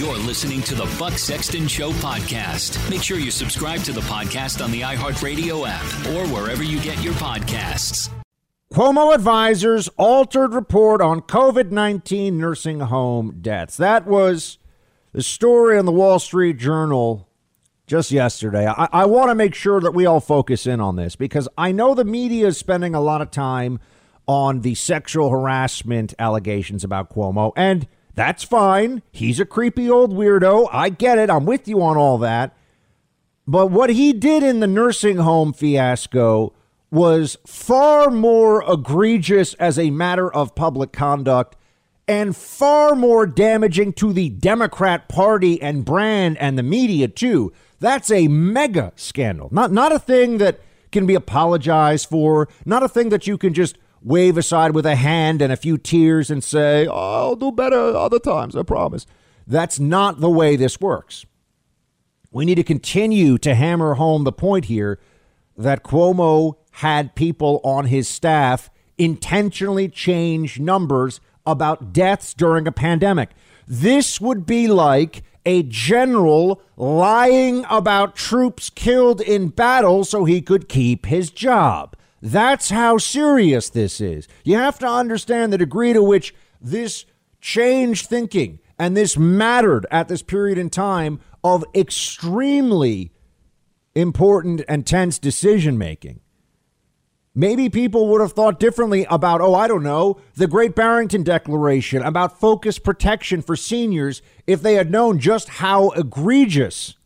You're listening to the Buck Sexton Show podcast. Make sure you subscribe to the podcast on the iHeartRadio app or wherever you get your podcasts. Cuomo advisors altered report on COVID 19 nursing home deaths. That was the story in the Wall Street Journal just yesterday. I, I want to make sure that we all focus in on this because I know the media is spending a lot of time on the sexual harassment allegations about Cuomo, and that's fine. He's a creepy old weirdo. I get it. I'm with you on all that. But what he did in the nursing home fiasco was far more egregious as a matter of public conduct and far more damaging to the Democrat Party and brand and the media, too. That's a mega scandal. Not, not a thing that can be apologized for, not a thing that you can just wave aside with a hand and a few tears and say, I'll do better other times, I promise. That's not the way this works. We need to continue to hammer home the point here that Cuomo had people on his staff intentionally change numbers about deaths during a pandemic. This would be like a general lying about troops killed in battle so he could keep his job. That's how serious this is. You have to understand the degree to which this changed thinking and this mattered at this period in time of extremely important and tense decision making. Maybe people would have thought differently about, oh, I don't know, the Great Barrington Declaration about focus protection for seniors if they had known just how egregious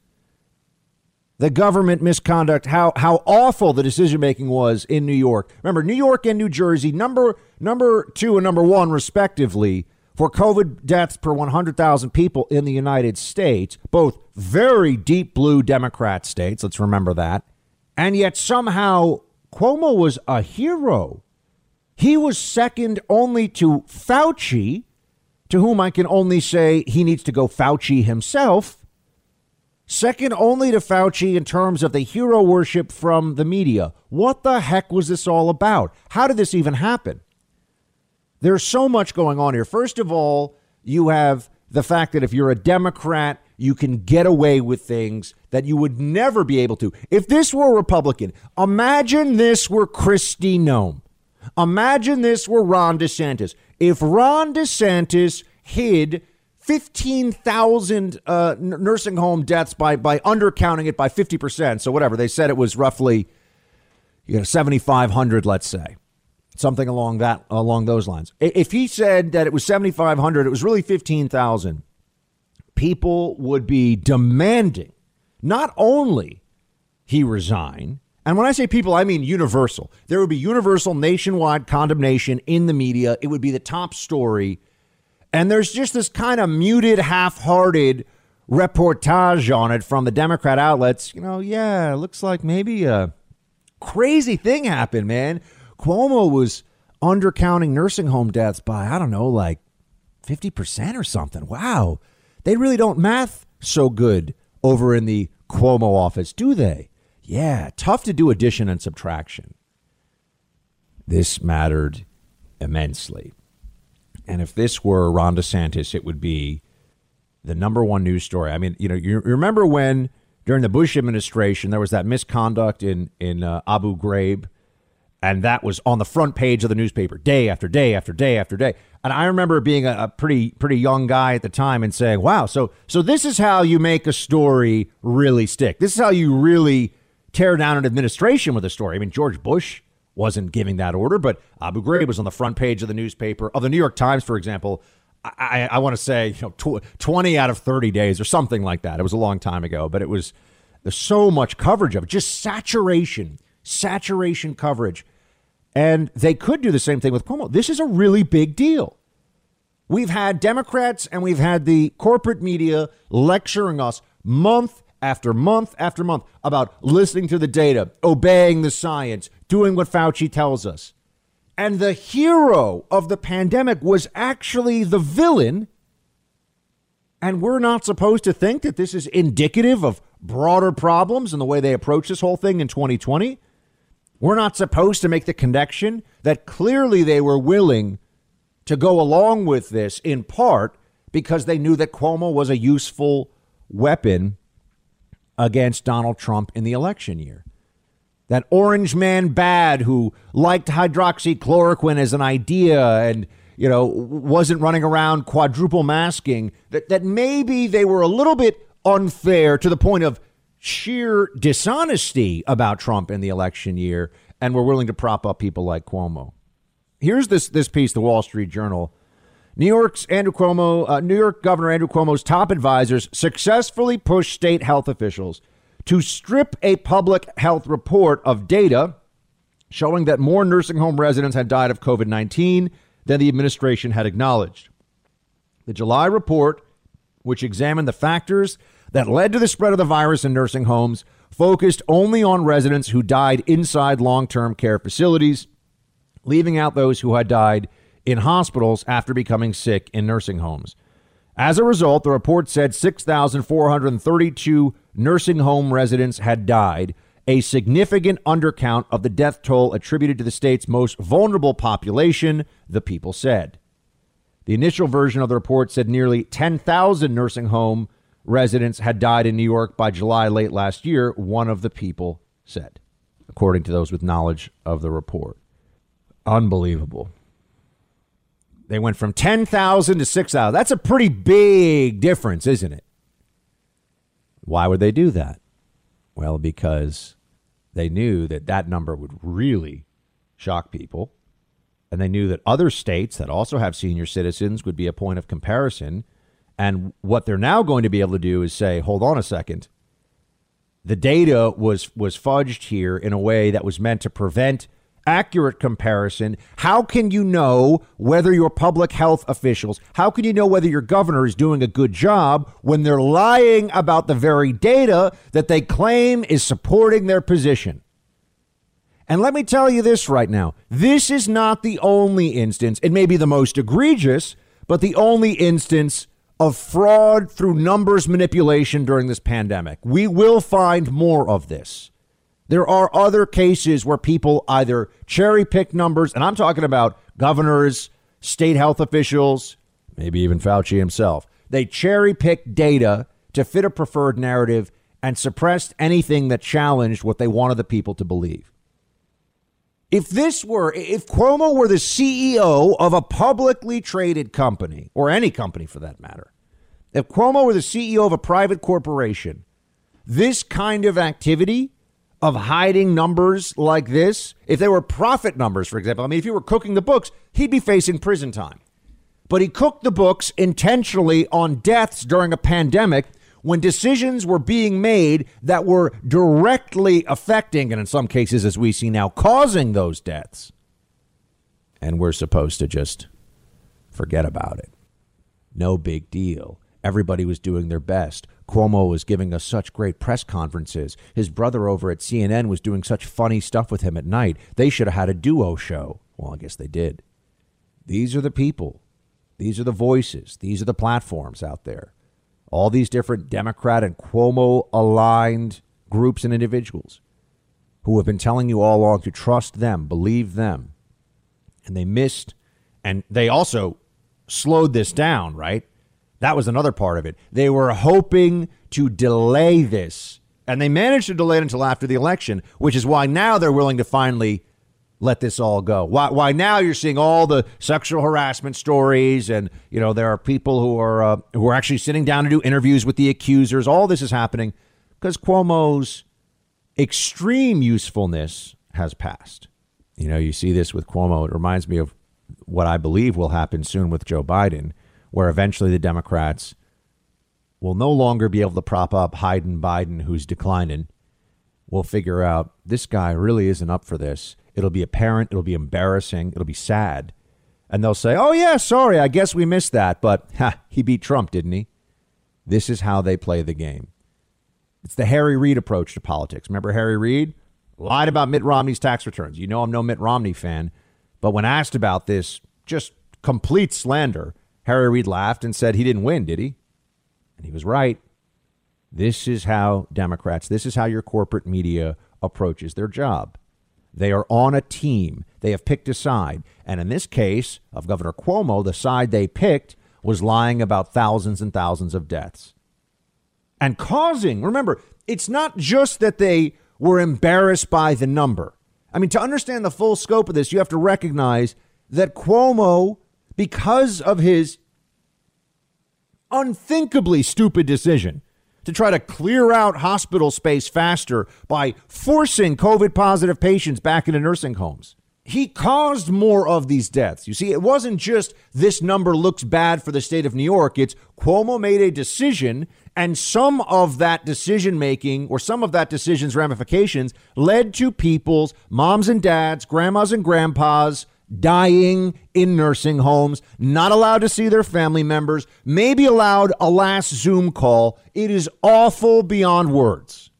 the government misconduct, how how awful the decision making was in New York. Remember, New York and New Jersey, number number two and number one, respectively, for COVID deaths per 100,000 people in the United States, both very deep blue Democrat states. Let's remember that. And yet somehow Cuomo was a hero. He was second only to Fauci, to whom I can only say he needs to go Fauci himself. Second only to Fauci in terms of the hero worship from the media. What the heck was this all about? How did this even happen? There's so much going on here. First of all, you have the fact that if you're a Democrat, you can get away with things that you would never be able to. If this were a Republican, imagine this were Kristi Noem. Imagine this were Ron DeSantis. If Ron DeSantis hid 15,000 uh, nursing home deaths by, by undercounting it by 50%, so whatever, they said it was roughly you know 7,500, let's say. Something along that along those lines. If he said that it was 7,500, it was really 15,000 people would be demanding not only he resign, and when I say people, I mean universal. There would be universal nationwide condemnation in the media. It would be the top story. And there's just this kind of muted, half hearted reportage on it from the Democrat outlets. You know, yeah, looks like maybe a crazy thing happened, man. Cuomo was undercounting nursing home deaths by, I don't know, like 50% or something. Wow. They really don't math so good over in the Cuomo office, do they? Yeah, tough to do addition and subtraction. This mattered immensely. And if this were Ron DeSantis, it would be the number one news story. I mean, you know, you remember when during the Bush administration there was that misconduct in in uh, Abu Ghraib, and that was on the front page of the newspaper day after day after day after day. And I remember being a, a, pretty pretty young guy at the time and saying, "Wow, so so this is how you make a story really stick. This is how you really tear down an administration with a story." I mean, George Bush wasn't giving that order, but Abu Ghraib was on the front page of the newspaper of the New York Times, for example. I, I, want to say you know tw- twenty out of thirty days or something like that. It was a long time ago, but it was there's so much coverage of it, just saturation, saturation coverage and they could do the same thing with Cuomo. This is a really big deal. We've had Democrats and we've had the corporate media lecturing us month after month after month about listening to the data, obeying the science, doing what Fauci tells us. And the hero of the pandemic was actually the villain. And we're not supposed to think that this is indicative of broader problems and the way they approach this whole thing in 2020. We're not supposed to make the connection that clearly they were willing to go along with this in part because they knew that Cuomo was a useful weapon against Donald Trump in the election year. That orange man bad who liked hydroxychloroquine as an idea and you know wasn't running around quadruple masking that that maybe they were a little bit unfair to the point of sheer dishonesty about Trump in the election year and were willing to prop up people like Cuomo. Here's this this piece the Wall Street Journal New York's Andrew Cuomo, uh, New York Governor Andrew Cuomo's top advisors successfully pushed state health officials to strip a public health report of data showing that more nursing home residents had died of COVID 19 than the administration had acknowledged. The July report, which examined the factors that led to the spread of the virus in nursing homes, focused only on residents who died inside long term care facilities, leaving out those who had died in hospitals after becoming sick in nursing homes. As a result, the report said 6,432 nursing home residents had died, a significant undercount of the death toll attributed to the state's most vulnerable population, the people said. The initial version of the report said nearly 10,000 nursing home residents had died in New York by July late last year, one of the people said, according to those with knowledge of the report. Unbelievable. They went from 10,000 to 6,000. That's a pretty big difference, isn't it? Why would they do that? Well, because they knew that that number would really shock people. And they knew that other states that also have senior citizens would be a point of comparison. And what they're now going to be able to do is say, hold on a second. The data was was fudged here in a way that was meant to prevent accurate comparison, how can you know whether your public health officials, how can you know whether your governor is doing a good job when they're lying about the very data that they claim is supporting their position? And let me tell you this right now this is not the only instance, it may be the most egregious, but the only instance of fraud through numbers manipulation during this pandemic. We will find more of this. There are other cases where people either cherry pick numbers, and I'm talking about governors, state health officials, maybe even Fauci himself. They cherry pick data to fit a preferred narrative and suppressed anything that challenged what they wanted the people to believe. If this were, if Cuomo were the CEO of a publicly traded company, or any company for that matter, if Cuomo were the CEO of a private corporation, this kind of activity of hiding numbers like this, if they were profit numbers, for example, I mean, if you were cooking the books, he'd be facing prison time. But he cooked the books intentionally on deaths during a pandemic when decisions were being made that were directly affecting, and in some cases, as we see now, causing those deaths. And we're supposed to just forget about it. No big deal. Everybody was doing their best. Cuomo was giving us such great press conferences. His brother over at CNN was doing such funny stuff with him at night. They should have had a duo show. Well, I guess they did. These are the people. These are the voices. These are the platforms out there. All these different Democrat and Cuomo aligned groups and individuals who have been telling you all along to trust them, believe them. And they missed, and they also slowed this down, right? That was another part of it. They were hoping to delay this, and they managed to delay it until after the election, which is why now they're willing to finally let this all go. Why, why now you're seeing all the sexual harassment stories, and you know there are people who are uh, who are actually sitting down to do interviews with the accusers. All this is happening because Cuomo's extreme usefulness has passed. You know, you see this with Cuomo. It reminds me of what I believe will happen soon with Joe Biden where eventually the Democrats will no longer be able to prop up Hayden Biden, who's declining. We'll figure out this guy really isn't up for this. It'll be apparent. It'll be embarrassing. It'll be sad. And they'll say, oh, yeah, sorry, I guess we missed that. But ha, he beat Trump, didn't he? This is how they play the game. It's the Harry Reid approach to politics. Remember Harry Reid? Lied about Mitt Romney's tax returns. You know I'm no Mitt Romney fan. But when asked about this, just complete slander, Harry Reid laughed and said he didn't win, did he? And he was right. This is how Democrats, this is how your corporate media approaches their job. They are on a team. They have picked a side. And in this case of Governor Cuomo, the side they picked was lying about thousands and thousands of deaths and causing, remember, it's not just that they were embarrassed by the number. I mean, to understand the full scope of this, you have to recognize that Cuomo, because of his unthinkably stupid decision to try to clear out hospital space faster by forcing COVID positive patients back into nursing homes. He caused more of these deaths. You see, it wasn't just this number looks bad for the state of New York. It's Cuomo made a decision, and some of that decision making or some of that decision's ramifications led to people's moms and dads, grandmas and grandpas dying in nursing homes, not allowed to see their family members, maybe allowed a last Zoom call. It is awful beyond words.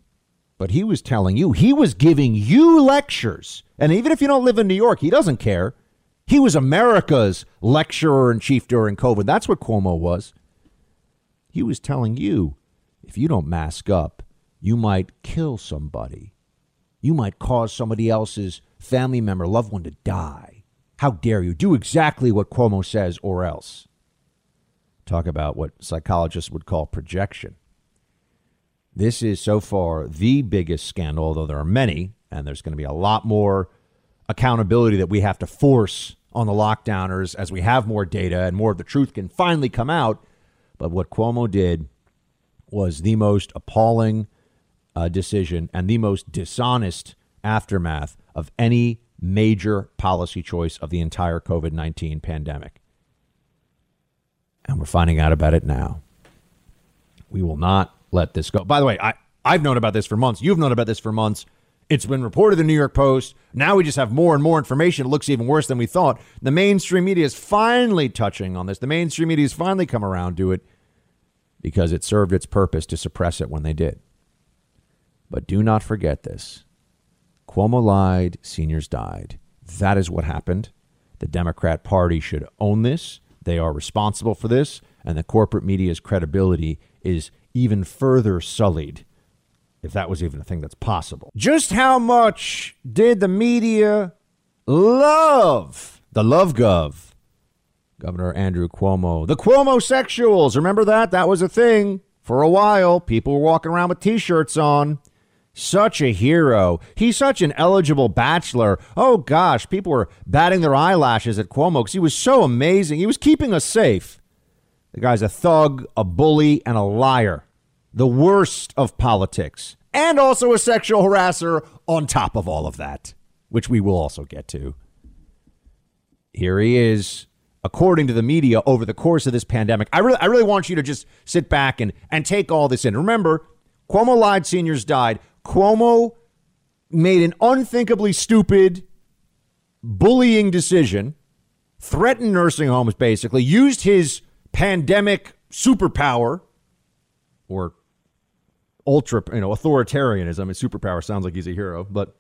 But he was telling you, he was giving you lectures. And even if you don't live in New York, he doesn't care. He was America's lecturer in chief during COVID. That's what Cuomo was. He was telling you, if you don't mask up, you might kill somebody. You might cause somebody else's family member, loved one to die. How dare you? Do exactly what Cuomo says or else. Talk about what psychologists would call projection. This is so far the biggest scandal, although there are many, and there's going to be a lot more accountability that we have to force on the lockdowners as we have more data and more of the truth can finally come out. But what Cuomo did was the most appalling uh, decision and the most dishonest aftermath of any major policy choice of the entire COVID 19 pandemic. And we're finding out about it now. We will not let this go. By the way, I, I've known about this for months. You've known about this for months. It's been reported in the New York Post. Now we just have more and more information. It looks even worse than we thought. The mainstream media is finally touching on this. The mainstream media has finally come around to it because it served its purpose to suppress it when they did. But do not forget this Cuomo lied, seniors died. That is what happened. The Democrat Party should own this. They are responsible for this, and the corporate media's credibility is even further sullied, if that was even a thing that's possible. Just how much did the media love the Love Gov? Governor Andrew Cuomo. The Cuomo sexuals. Remember that? That was a thing for a while. People were walking around with t shirts on. Such a hero. He's such an eligible bachelor. Oh gosh, people were batting their eyelashes at Cuomo because he was so amazing. He was keeping us safe. The guy's a thug, a bully, and a liar. The worst of politics. And also a sexual harasser on top of all of that, which we will also get to. Here he is, according to the media, over the course of this pandemic. I really, I really want you to just sit back and, and take all this in. Remember, Cuomo lied, seniors died. Cuomo made an unthinkably stupid bullying decision, threatened nursing homes basically, used his pandemic superpower or ultra, you know, authoritarianism. Superpower sounds like he's a hero, but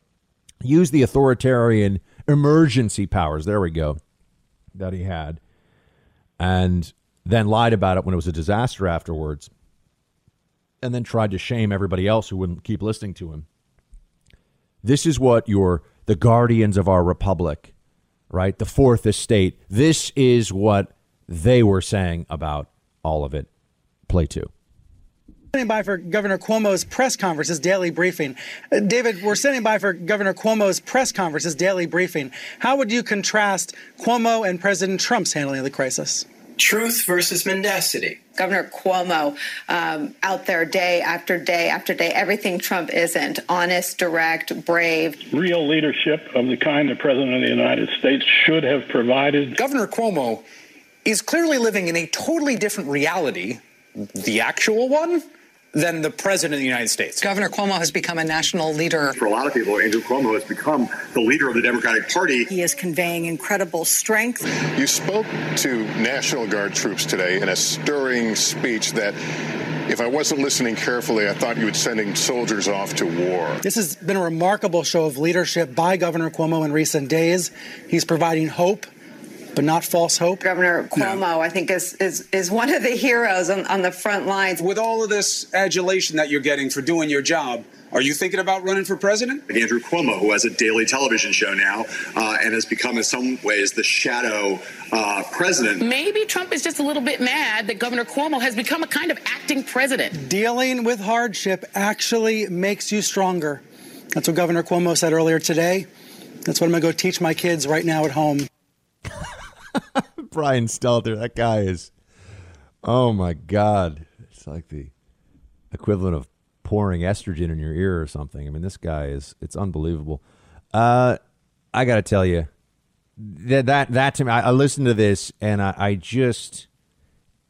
used the authoritarian emergency powers. There we go. That he had. And then lied about it when it was a disaster afterwards and then tried to shame everybody else who wouldn't keep listening to him. This is what your the guardians of our republic, right? The fourth estate. This is what they were saying about all of it. Play two. Standing by for Governor Cuomo's press conference, his daily briefing. Uh, David, we're standing by for Governor Cuomo's press conference, his daily briefing. How would you contrast Cuomo and President Trump's handling of the crisis? Truth versus mendacity. Governor Cuomo um, out there day after day after day, everything Trump isn't honest, direct, brave. Real leadership of the kind the President of the United States should have provided. Governor Cuomo is clearly living in a totally different reality, the actual one, than the president of the United States. Governor Cuomo has become a national leader. For a lot of people, Andrew Cuomo has become the leader of the Democratic Party. He is conveying incredible strength. You spoke to National Guard troops today in a stirring speech that if I wasn't listening carefully, I thought you were sending soldiers off to war. This has been a remarkable show of leadership by Governor Cuomo in recent days. He's providing hope but not false hope. Governor Cuomo, no. I think, is, is, is one of the heroes on, on the front lines. With all of this adulation that you're getting for doing your job, are you thinking about running for president? Andrew Cuomo, who has a daily television show now uh, and has become, in some ways, the shadow uh, president. Maybe Trump is just a little bit mad that Governor Cuomo has become a kind of acting president. Dealing with hardship actually makes you stronger. That's what Governor Cuomo said earlier today. That's what I'm going to go teach my kids right now at home. Brian Stelter, that guy is, oh my God. It's like the equivalent of pouring estrogen in your ear or something. I mean, this guy is, it's unbelievable. Uh, I got to tell you, that, that, that to me, I, I listened to this and I, I just,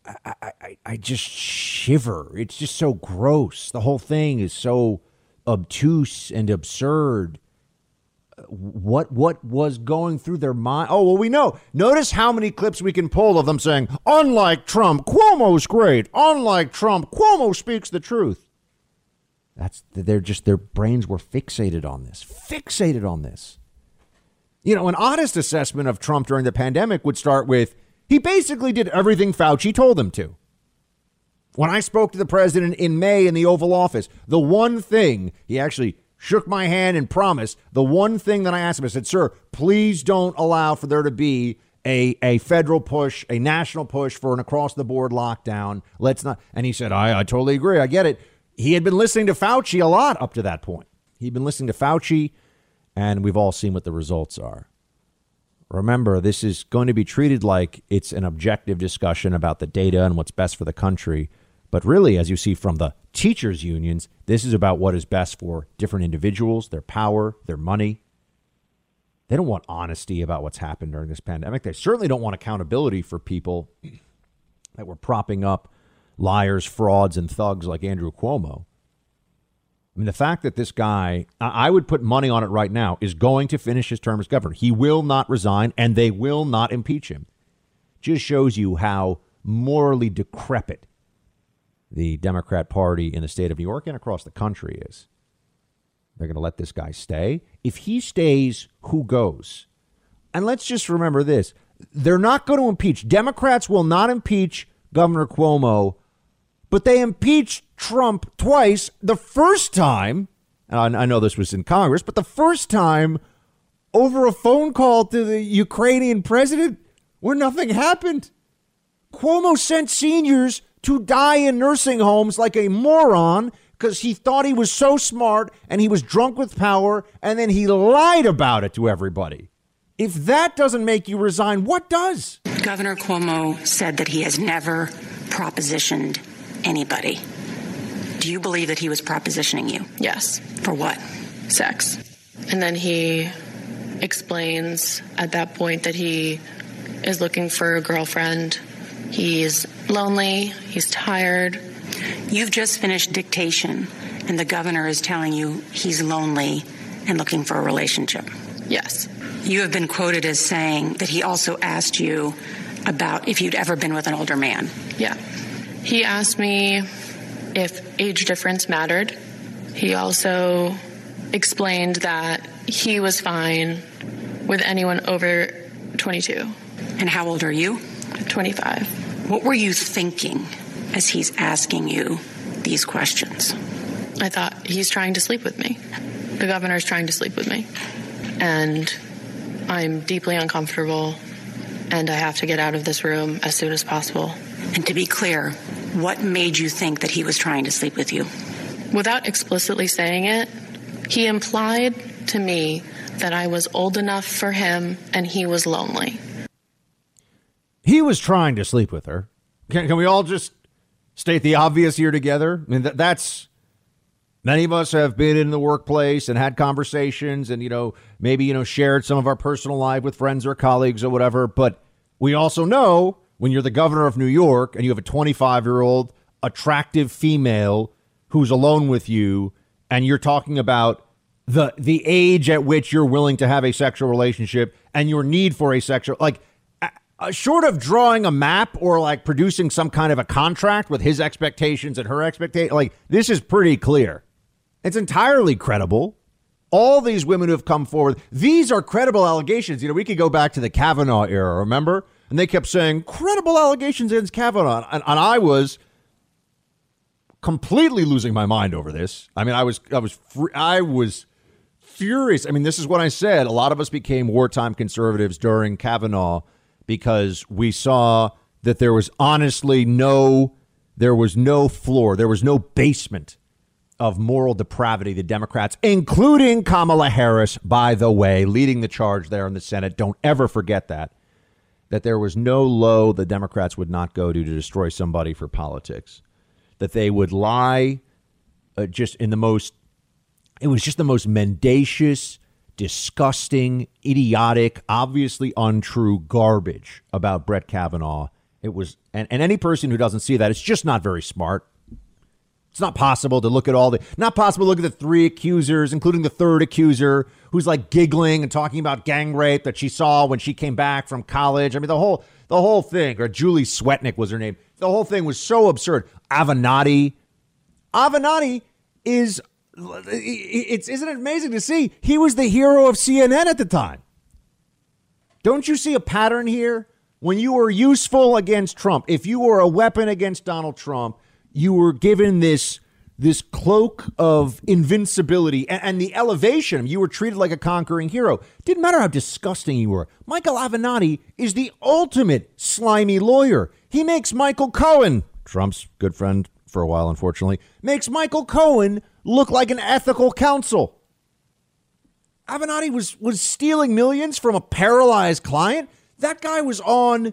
I, I, I just shiver. It's just so gross. The whole thing is so obtuse and absurd what what was going through their mind. Oh, well, we know. Notice how many clips we can pull of them saying, "Unlike Trump, Cuomo's great. Unlike Trump, Cuomo speaks the truth." That's they're just their brains were fixated on this. Fixated on this. You know, an honest assessment of Trump during the pandemic would start with he basically did everything Fauci told him to. When I spoke to the president in May in the Oval Office, the one thing he actually shook my hand and promised the one thing that I asked him, I said, Sir, please don't allow for there to be a, a federal push, a national push for an across the board lockdown. Let's not. And he said, I, I totally agree. I get it. He had been listening to Fauci a lot up to that point. He'd been listening to Fauci, and we've all seen what the results are. Remember, this is going to be treated like it's an objective discussion about the data and what's best for the country. But really, as you see from the teachers' unions, this is about what is best for different individuals, their power, their money. They don't want honesty about what's happened during this pandemic. They certainly don't want accountability for people that were propping up liars, frauds, and thugs like Andrew Cuomo. I mean, the fact that this guy, I would put money on it right now, is going to finish his term as governor. He will not resign, and they will not impeach him. Just shows you how morally decrepit the Democrat Party in the state of New York and across the country is. They're going to let this guy stay. If he stays, who goes? And let's just remember this they're not going to impeach. Democrats will not impeach Governor Cuomo, but they impeached Trump twice. The first time, I know this was in Congress, but the first time over a phone call to the Ukrainian president where nothing happened. Cuomo sent seniors to die in nursing homes like a moron because he thought he was so smart and he was drunk with power and then he lied about it to everybody. If that doesn't make you resign, what does? Governor Cuomo said that he has never propositioned anybody. Do you believe that he was propositioning you? Yes. For what? Sex. And then he explains at that point that he is looking for a girlfriend He's lonely, he's tired. You've just finished dictation, and the governor is telling you he's lonely and looking for a relationship. Yes. You have been quoted as saying that he also asked you about if you'd ever been with an older man. Yeah. He asked me if age difference mattered. He also explained that he was fine with anyone over 22. And how old are you? 25. What were you thinking as he's asking you these questions? I thought he's trying to sleep with me. The governor's trying to sleep with me. And I'm deeply uncomfortable and I have to get out of this room as soon as possible. And to be clear, what made you think that he was trying to sleep with you? Without explicitly saying it, he implied to me that I was old enough for him and he was lonely. He was trying to sleep with her. Can, can we all just state the obvious here together? I mean, that, that's many of us have been in the workplace and had conversations and, you know, maybe, you know, shared some of our personal life with friends or colleagues or whatever. But we also know when you're the governor of New York and you have a 25 year old attractive female who's alone with you and you're talking about the the age at which you're willing to have a sexual relationship and your need for a sexual like uh, short of drawing a map or like producing some kind of a contract with his expectations and her expectation, like this is pretty clear. It's entirely credible. all these women who have come forward, these are credible allegations. You know, we could go back to the Kavanaugh era, remember? And they kept saying credible allegations against Kavanaugh. And, and I was completely losing my mind over this. I mean, I was, I was, fr- I was furious. I mean, this is what I said. A lot of us became wartime conservatives during Kavanaugh because we saw that there was honestly no, there was no floor, there was no basement of moral depravity, the Democrats, including Kamala Harris, by the way, leading the charge there in the Senate. Don't ever forget that. That there was no low the Democrats would not go to to destroy somebody for politics. That they would lie uh, just in the most, it was just the most mendacious, disgusting, idiotic, obviously untrue garbage about Brett Kavanaugh. It was, and, and any person who doesn't see that, it's just not very smart. It's not possible to look at all the, not possible to look at the three accusers, including the third accuser, who's like giggling and talking about gang rape that she saw when she came back from college. I mean, the whole, the whole thing, or Julie Swetnick was her name. The whole thing was so absurd. Avenatti, Avenatti is, it's, isn't it amazing to see? He was the hero of CNN at the time. Don't you see a pattern here? When you were useful against Trump, if you were a weapon against Donald Trump, you were given this this cloak of invincibility and, and, the elevation. You were treated like a conquering hero. Didn't matter how disgusting you were. Michael Avenatti is the ultimate slimy lawyer. He makes Michael Cohen, Trump's good friend for a while, unfortunately, makes Michael Cohen look like an ethical counsel. Avenatti was was stealing millions from a paralyzed client. That guy was on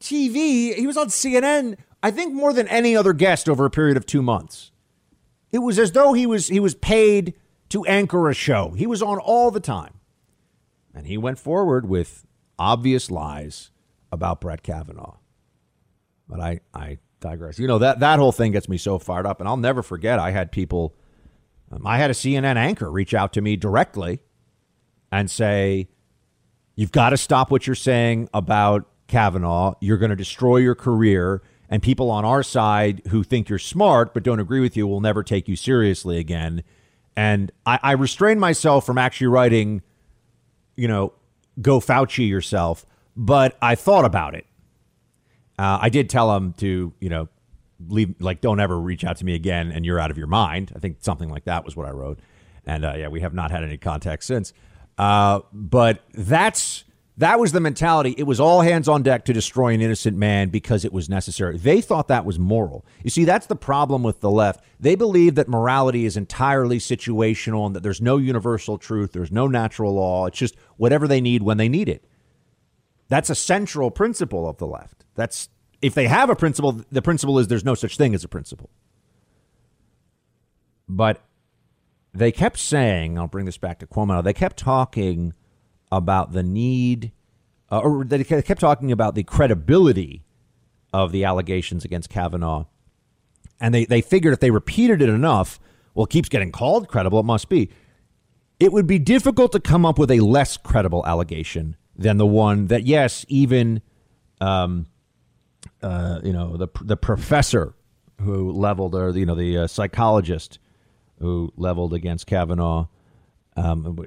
TV. He was on CNN I think more than any other guest over a period of two months. It was as though he was he was paid to anchor a show. He was on all the time. And he went forward with obvious lies about Brett Kavanaugh. But I, I digress. You know, that, that whole thing gets me so fired up. And I'll never forget, I had people, um, I had a CNN anchor reach out to me directly and say, You've got to stop what you're saying about Kavanaugh. You're going to destroy your career and people on our side who think you're smart but don't agree with you will never take you seriously again. And I, I restrained myself from actually writing, you know, go Fauci yourself, but I thought about it. Uh, I did tell him to, you know, leave, like, don't ever reach out to me again and you're out of your mind. I think something like that was what I wrote. And uh, yeah, we have not had any contact since. Uh, but that's that was the mentality. It was all hands on deck to destroy an innocent man because it was necessary. They thought that was moral. You see, that's the problem with the left. They believe that morality is entirely situational and that there's no universal truth, there's no natural law. It's just whatever they need when they need it. That's a central principle of the left. That's if they have a principle, the principle is there's no such thing as a principle. But they kept saying, I'll bring this back to Cuomo, they kept talking about the need, uh, or they kept talking about the credibility of the allegations against Kavanaugh. And they, they figured if they repeated it enough, well, it keeps getting called credible, it must be. It would be difficult to come up with a less credible allegation than the one that, yes, even, um, uh, you know, the the professor who leveled, or you know, the uh, psychologist who leveled against Kavanaugh, um,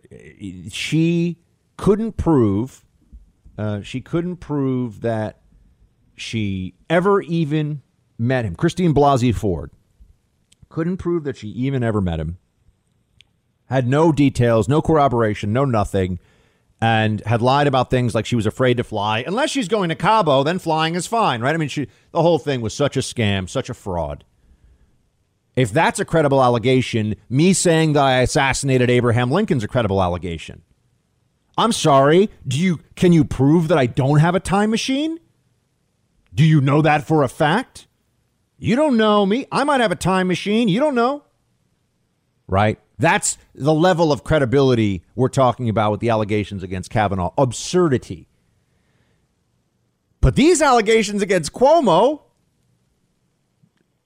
she couldn't prove uh, she couldn't prove that she ever even met him. Christine Blasey Ford couldn't prove that she even ever met him. Had no details, no corroboration, no nothing, and had lied about things like she was afraid to fly. Unless she's going to Cabo, then flying is fine, right? I mean, she the whole thing was such a scam, such a fraud. If that's a credible allegation, me saying that I assassinated Abraham Lincoln's a credible allegation. I'm sorry. Do you can you prove that I don't have a time machine? Do you know that for a fact? You don't know me. I might have a time machine. You don't know. Right? That's the level of credibility we're talking about with the allegations against Kavanaugh. Absurdity. But these allegations against Cuomo,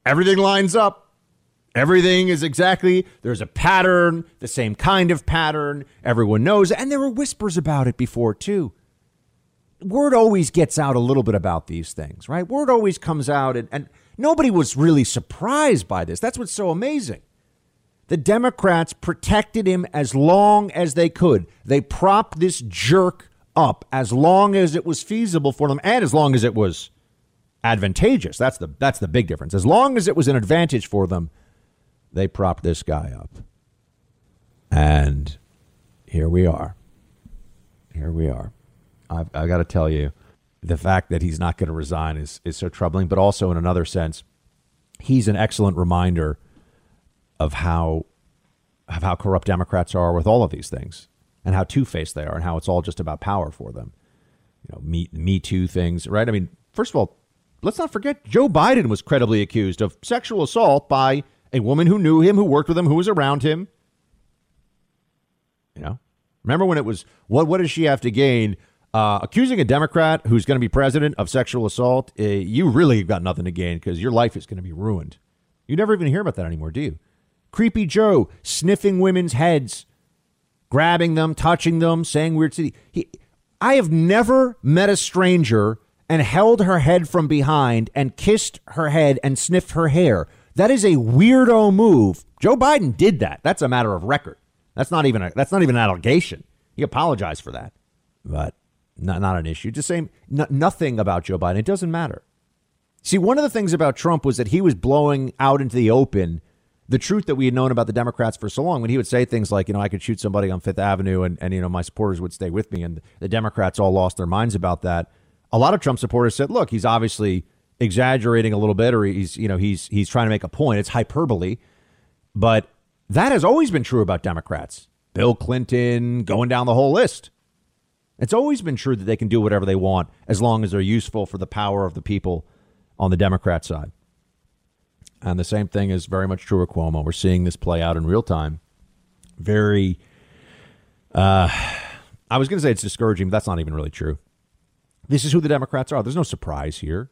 everything lines up. Everything is exactly, there's a pattern, the same kind of pattern. Everyone knows. And there were whispers about it before, too. Word always gets out a little bit about these things, right? Word always comes out, and, and nobody was really surprised by this. That's what's so amazing. The Democrats protected him as long as they could. They propped this jerk up as long as it was feasible for them and as long as it was advantageous. That's the that's the big difference. As long as it was an advantage for them, they propped this guy up. And here we are. Here we are. I've, I've got to tell you, the fact that he's not going to resign is, is so troubling, but also in another sense, he's an excellent reminder of how of how corrupt Democrats are with all of these things and how two faced they are and how it's all just about power for them. You know, me me too things, right? I mean, first of all, let's not forget Joe Biden was credibly accused of sexual assault by a woman who knew him, who worked with him, who was around him. You know, remember when it was what? What does she have to gain? Uh, accusing a Democrat who's going to be president of sexual assault, uh, you really got nothing to gain because your life is going to be ruined. You never even hear about that anymore, do you? Creepy Joe sniffing women's heads, grabbing them, touching them, saying weird things. He, I have never met a stranger and held her head from behind and kissed her head and sniffed her hair. That is a weirdo move. Joe Biden did that. That's a matter of record. That's not even a, that's not even an allegation. He apologized for that, but not not an issue. Just saying n- nothing about Joe Biden. It doesn't matter. See, one of the things about Trump was that he was blowing out into the open the truth that we had known about the Democrats for so long when he would say things like, you know, I could shoot somebody on Fifth Avenue and, and you know, my supporters would stay with me. And the Democrats all lost their minds about that. A lot of Trump supporters said, look, he's obviously exaggerating a little bit or he's, you know, he's he's trying to make a point. It's hyperbole. But that has always been true about Democrats. Bill Clinton, going down the whole list. It's always been true that they can do whatever they want as long as they're useful for the power of the people on the Democrat side. And the same thing is very much true of Cuomo. We're seeing this play out in real time. Very, uh, I was going to say it's discouraging, but that's not even really true. This is who the Democrats are. There's no surprise here.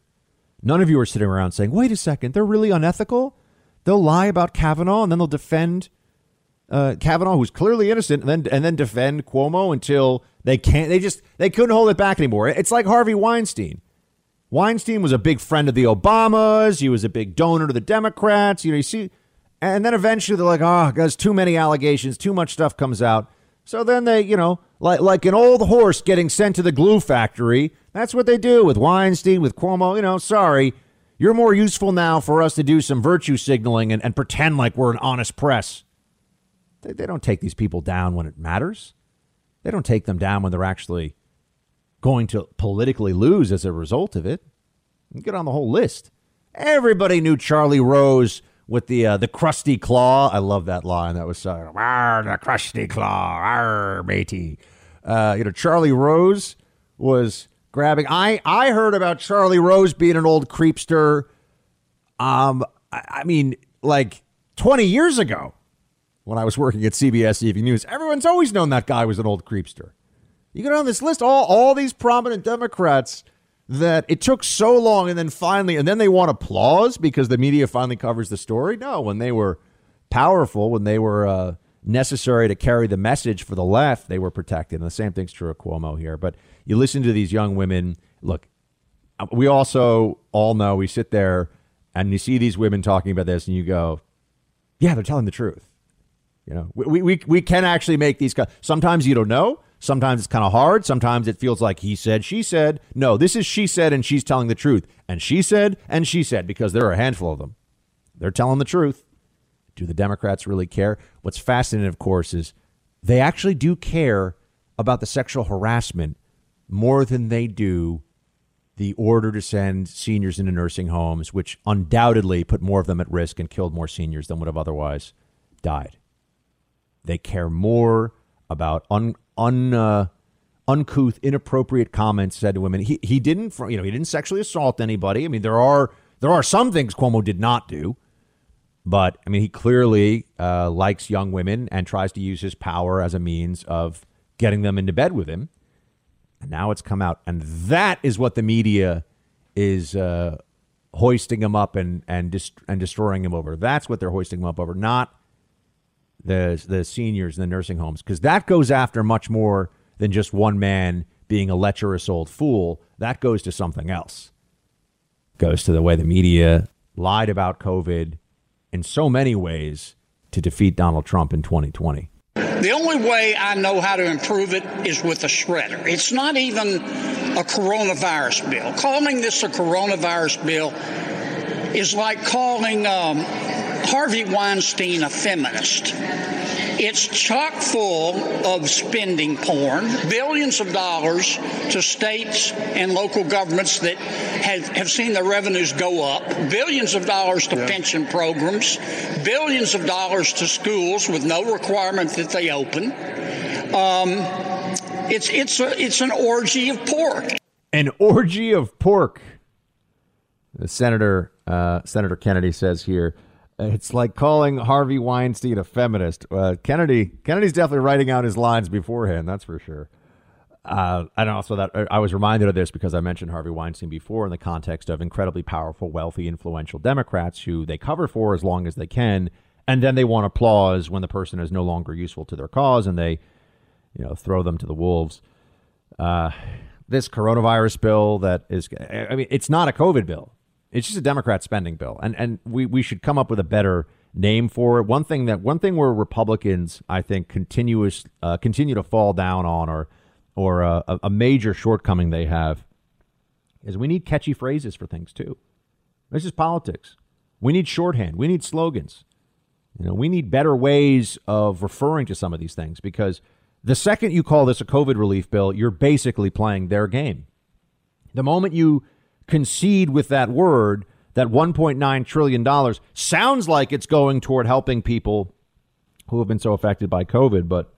None of you are sitting around saying, wait a second, they're really unethical. They'll lie about Kavanaugh and then they'll defend uh, Kavanaugh, who's clearly innocent, and then and then defend Cuomo until they can't. They just they couldn't hold it back anymore. It's like Harvey Weinstein. Weinstein was a big friend of the Obamas. He was a big donor to the Democrats. You know, you see, and then eventually they're like, oh, there's too many allegations, too much stuff comes out. So then they, you know, like like an old horse getting sent to the glue factory. That's what they do with Weinstein, with Cuomo. You know, sorry, you're more useful now for us to do some virtue signaling and, and pretend like we're an honest press. They, they don't take these people down when it matters. They don't take them down when they're actually going to politically lose as a result of it. Get on the whole list. Everybody knew Charlie Rose with the uh, the crusty claw. I love that line. That was uh, the crusty claw, arr, matey. Uh, you know, Charlie Rose was grabbing. I I heard about Charlie Rose being an old creepster. Um, I, I mean, like twenty years ago, when I was working at CBS Evening News, everyone's always known that guy was an old creepster. You go down this list, all all these prominent Democrats that it took so long, and then finally, and then they want applause because the media finally covers the story. No, when they were powerful, when they were uh, necessary to carry the message for the left, they were protected. And the same thing's true of Cuomo here. But you listen to these young women. Look, uh, we also all know we sit there and you see these women talking about this, and you go, "Yeah, they're telling the truth." You know, we we we can actually make these. Sometimes you don't know. Sometimes it's kind of hard. Sometimes it feels like he said, she said. No, this is she said, and she's telling the truth. And she said, and she said, because there are a handful of them. They're telling the truth. Do the Democrats really care? What's fascinating, of course, is they actually do care about the sexual harassment more than they do the order to send seniors into nursing homes, which undoubtedly put more of them at risk and killed more seniors than would have otherwise died. They care more about un, un uh, uncouth, inappropriate comments said to women. He he didn't you know he didn't sexually assault anybody. I mean there are there are some things Cuomo did not do, but I mean he clearly uh, likes young women and tries to use his power as a means of getting them into bed with him. And now it's come out, and that is what the media is uh, hoisting him up and and dist- and destroying him over. That's what they're hoisting him up over, not the the seniors in the nursing homes because that goes after much more than just one man being a lecherous old fool. That goes to something else. Goes to the way the media lied about COVID in so many ways to defeat Donald Trump in 2020. The only way I know how to improve it is with a shredder. It's not even a coronavirus bill. Calling this a coronavirus bill is like calling um, Harvey Weinstein a feminist. It's chock full of spending porn, billions of dollars to states and local governments that have, have seen their revenues go up, billions of dollars to yeah. pension programs, billions of dollars to schools with no requirement that they open. Um, it's, it's, a, it's an orgy of pork. An orgy of pork. The Senator, uh, Senator Kennedy says here it's like calling Harvey Weinstein a feminist. Uh, Kennedy Kennedy's definitely writing out his lines beforehand. That's for sure. Uh, and also that I was reminded of this because I mentioned Harvey Weinstein before in the context of incredibly powerful, wealthy, influential Democrats who they cover for as long as they can, and then they want applause when the person is no longer useful to their cause, and they, you know, throw them to the wolves. Uh, this coronavirus bill that is, I mean, it's not a COVID bill. It's just a Democrat spending bill, and and we we should come up with a better name for it. One thing that one thing where Republicans I think continuous uh, continue to fall down on, or or uh, a, a major shortcoming they have, is we need catchy phrases for things too. This is politics. We need shorthand. We need slogans. You know, we need better ways of referring to some of these things because the second you call this a COVID relief bill, you're basically playing their game. The moment you concede with that word that $1.9 trillion sounds like it's going toward helping people who have been so affected by COVID, but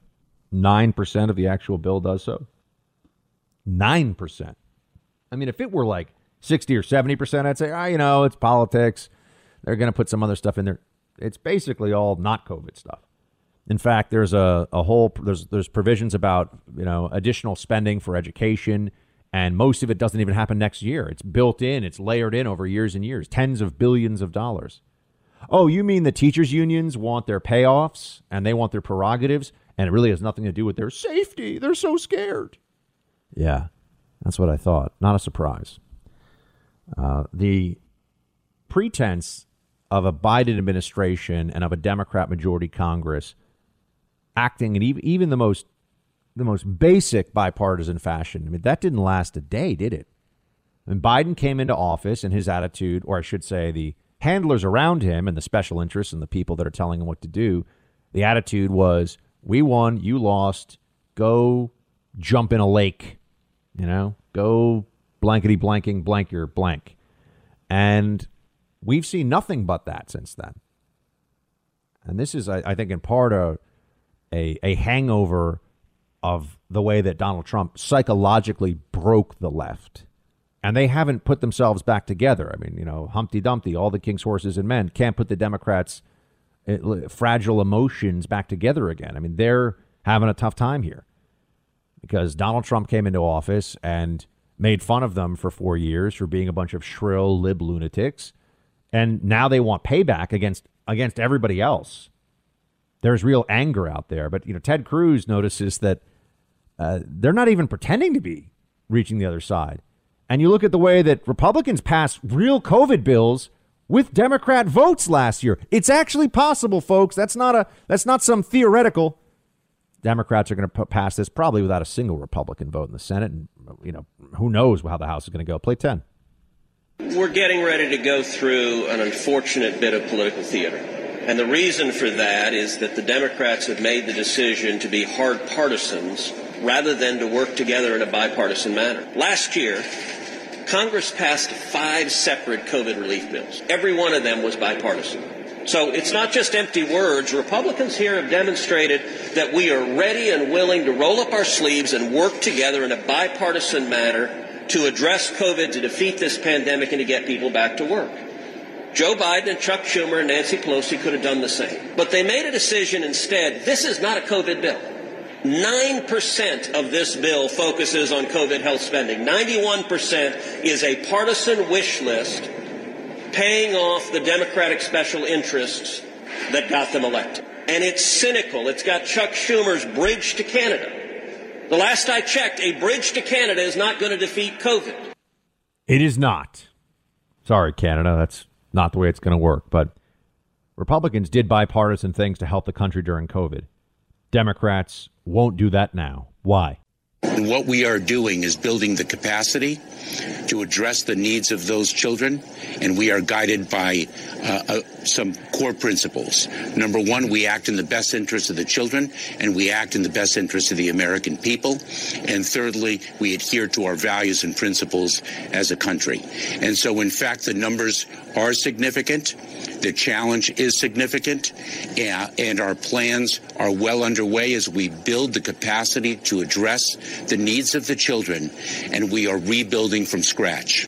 9% of the actual bill does so. 9%. I mean, if it were like 60 or 70%, I'd say, ah, oh, you know, it's politics. They're going to put some other stuff in there. It's basically all not COVID stuff. In fact, there's a, a whole there's there's provisions about you know additional spending for education and most of it doesn't even happen next year. It's built in, it's layered in over years and years, tens of billions of dollars. Oh, you mean the teachers' unions want their payoffs and they want their prerogatives, and it really has nothing to do with their safety? They're so scared. Yeah, that's what I thought. Not a surprise. Uh, the pretense of a Biden administration and of a Democrat majority Congress acting in even the most the most basic bipartisan fashion. I mean, that didn't last a day, did it? And Biden came into office and his attitude, or I should say, the handlers around him and the special interests and the people that are telling him what to do, the attitude was, we won, you lost, go jump in a lake, you know, go blankety blanking blank your blank. And we've seen nothing but that since then. And this is, I, I think, in part a, a, a hangover of the way that Donald Trump psychologically broke the left. And they haven't put themselves back together. I mean, you know, Humpty Dumpty, all the king's horses and men can't put the Democrats' eh, fragile emotions back together again. I mean, they're having a tough time here because Donald Trump came into office and made fun of them for four years for being a bunch of shrill lib lunatics. And now they want payback against against everybody else. There's real anger out there. But you know, Ted Cruz notices that uh, they're not even pretending to be reaching the other side. And you look at the way that Republicans passed real COVID bills with Democrat votes last year. It's actually possible, folks. That's not a that's not some theoretical. Democrats are going to pass this probably without a single Republican vote in the Senate, and you know who knows how the House is going to go. Play ten. We're getting ready to go through an unfortunate bit of political theater. And the reason for that is that the Democrats have made the decision to be hard partisans rather than to work together in a bipartisan manner. Last year, Congress passed five separate COVID relief bills. Every one of them was bipartisan. So it's not just empty words. Republicans here have demonstrated that we are ready and willing to roll up our sleeves and work together in a bipartisan manner to address COVID, to defeat this pandemic, and to get people back to work. Joe Biden and Chuck Schumer and Nancy Pelosi could have done the same. But they made a decision instead. This is not a COVID bill. 9% of this bill focuses on COVID health spending. 91% is a partisan wish list paying off the Democratic special interests that got them elected. And it's cynical. It's got Chuck Schumer's bridge to Canada. The last I checked, a bridge to Canada is not going to defeat COVID. It is not. Sorry, Canada. That's not the way it's going to work. But Republicans did bipartisan things to help the country during COVID. Democrats won't do that now. Why? And what we are doing is building the capacity to address the needs of those children, and we are guided by uh, uh, some core principles. Number one, we act in the best interest of the children, and we act in the best interest of the American people. And thirdly, we adhere to our values and principles as a country. And so, in fact, the numbers are significant. The challenge is significant, and our plans are well underway as we build the capacity to address the needs of the children, and we are rebuilding from scratch.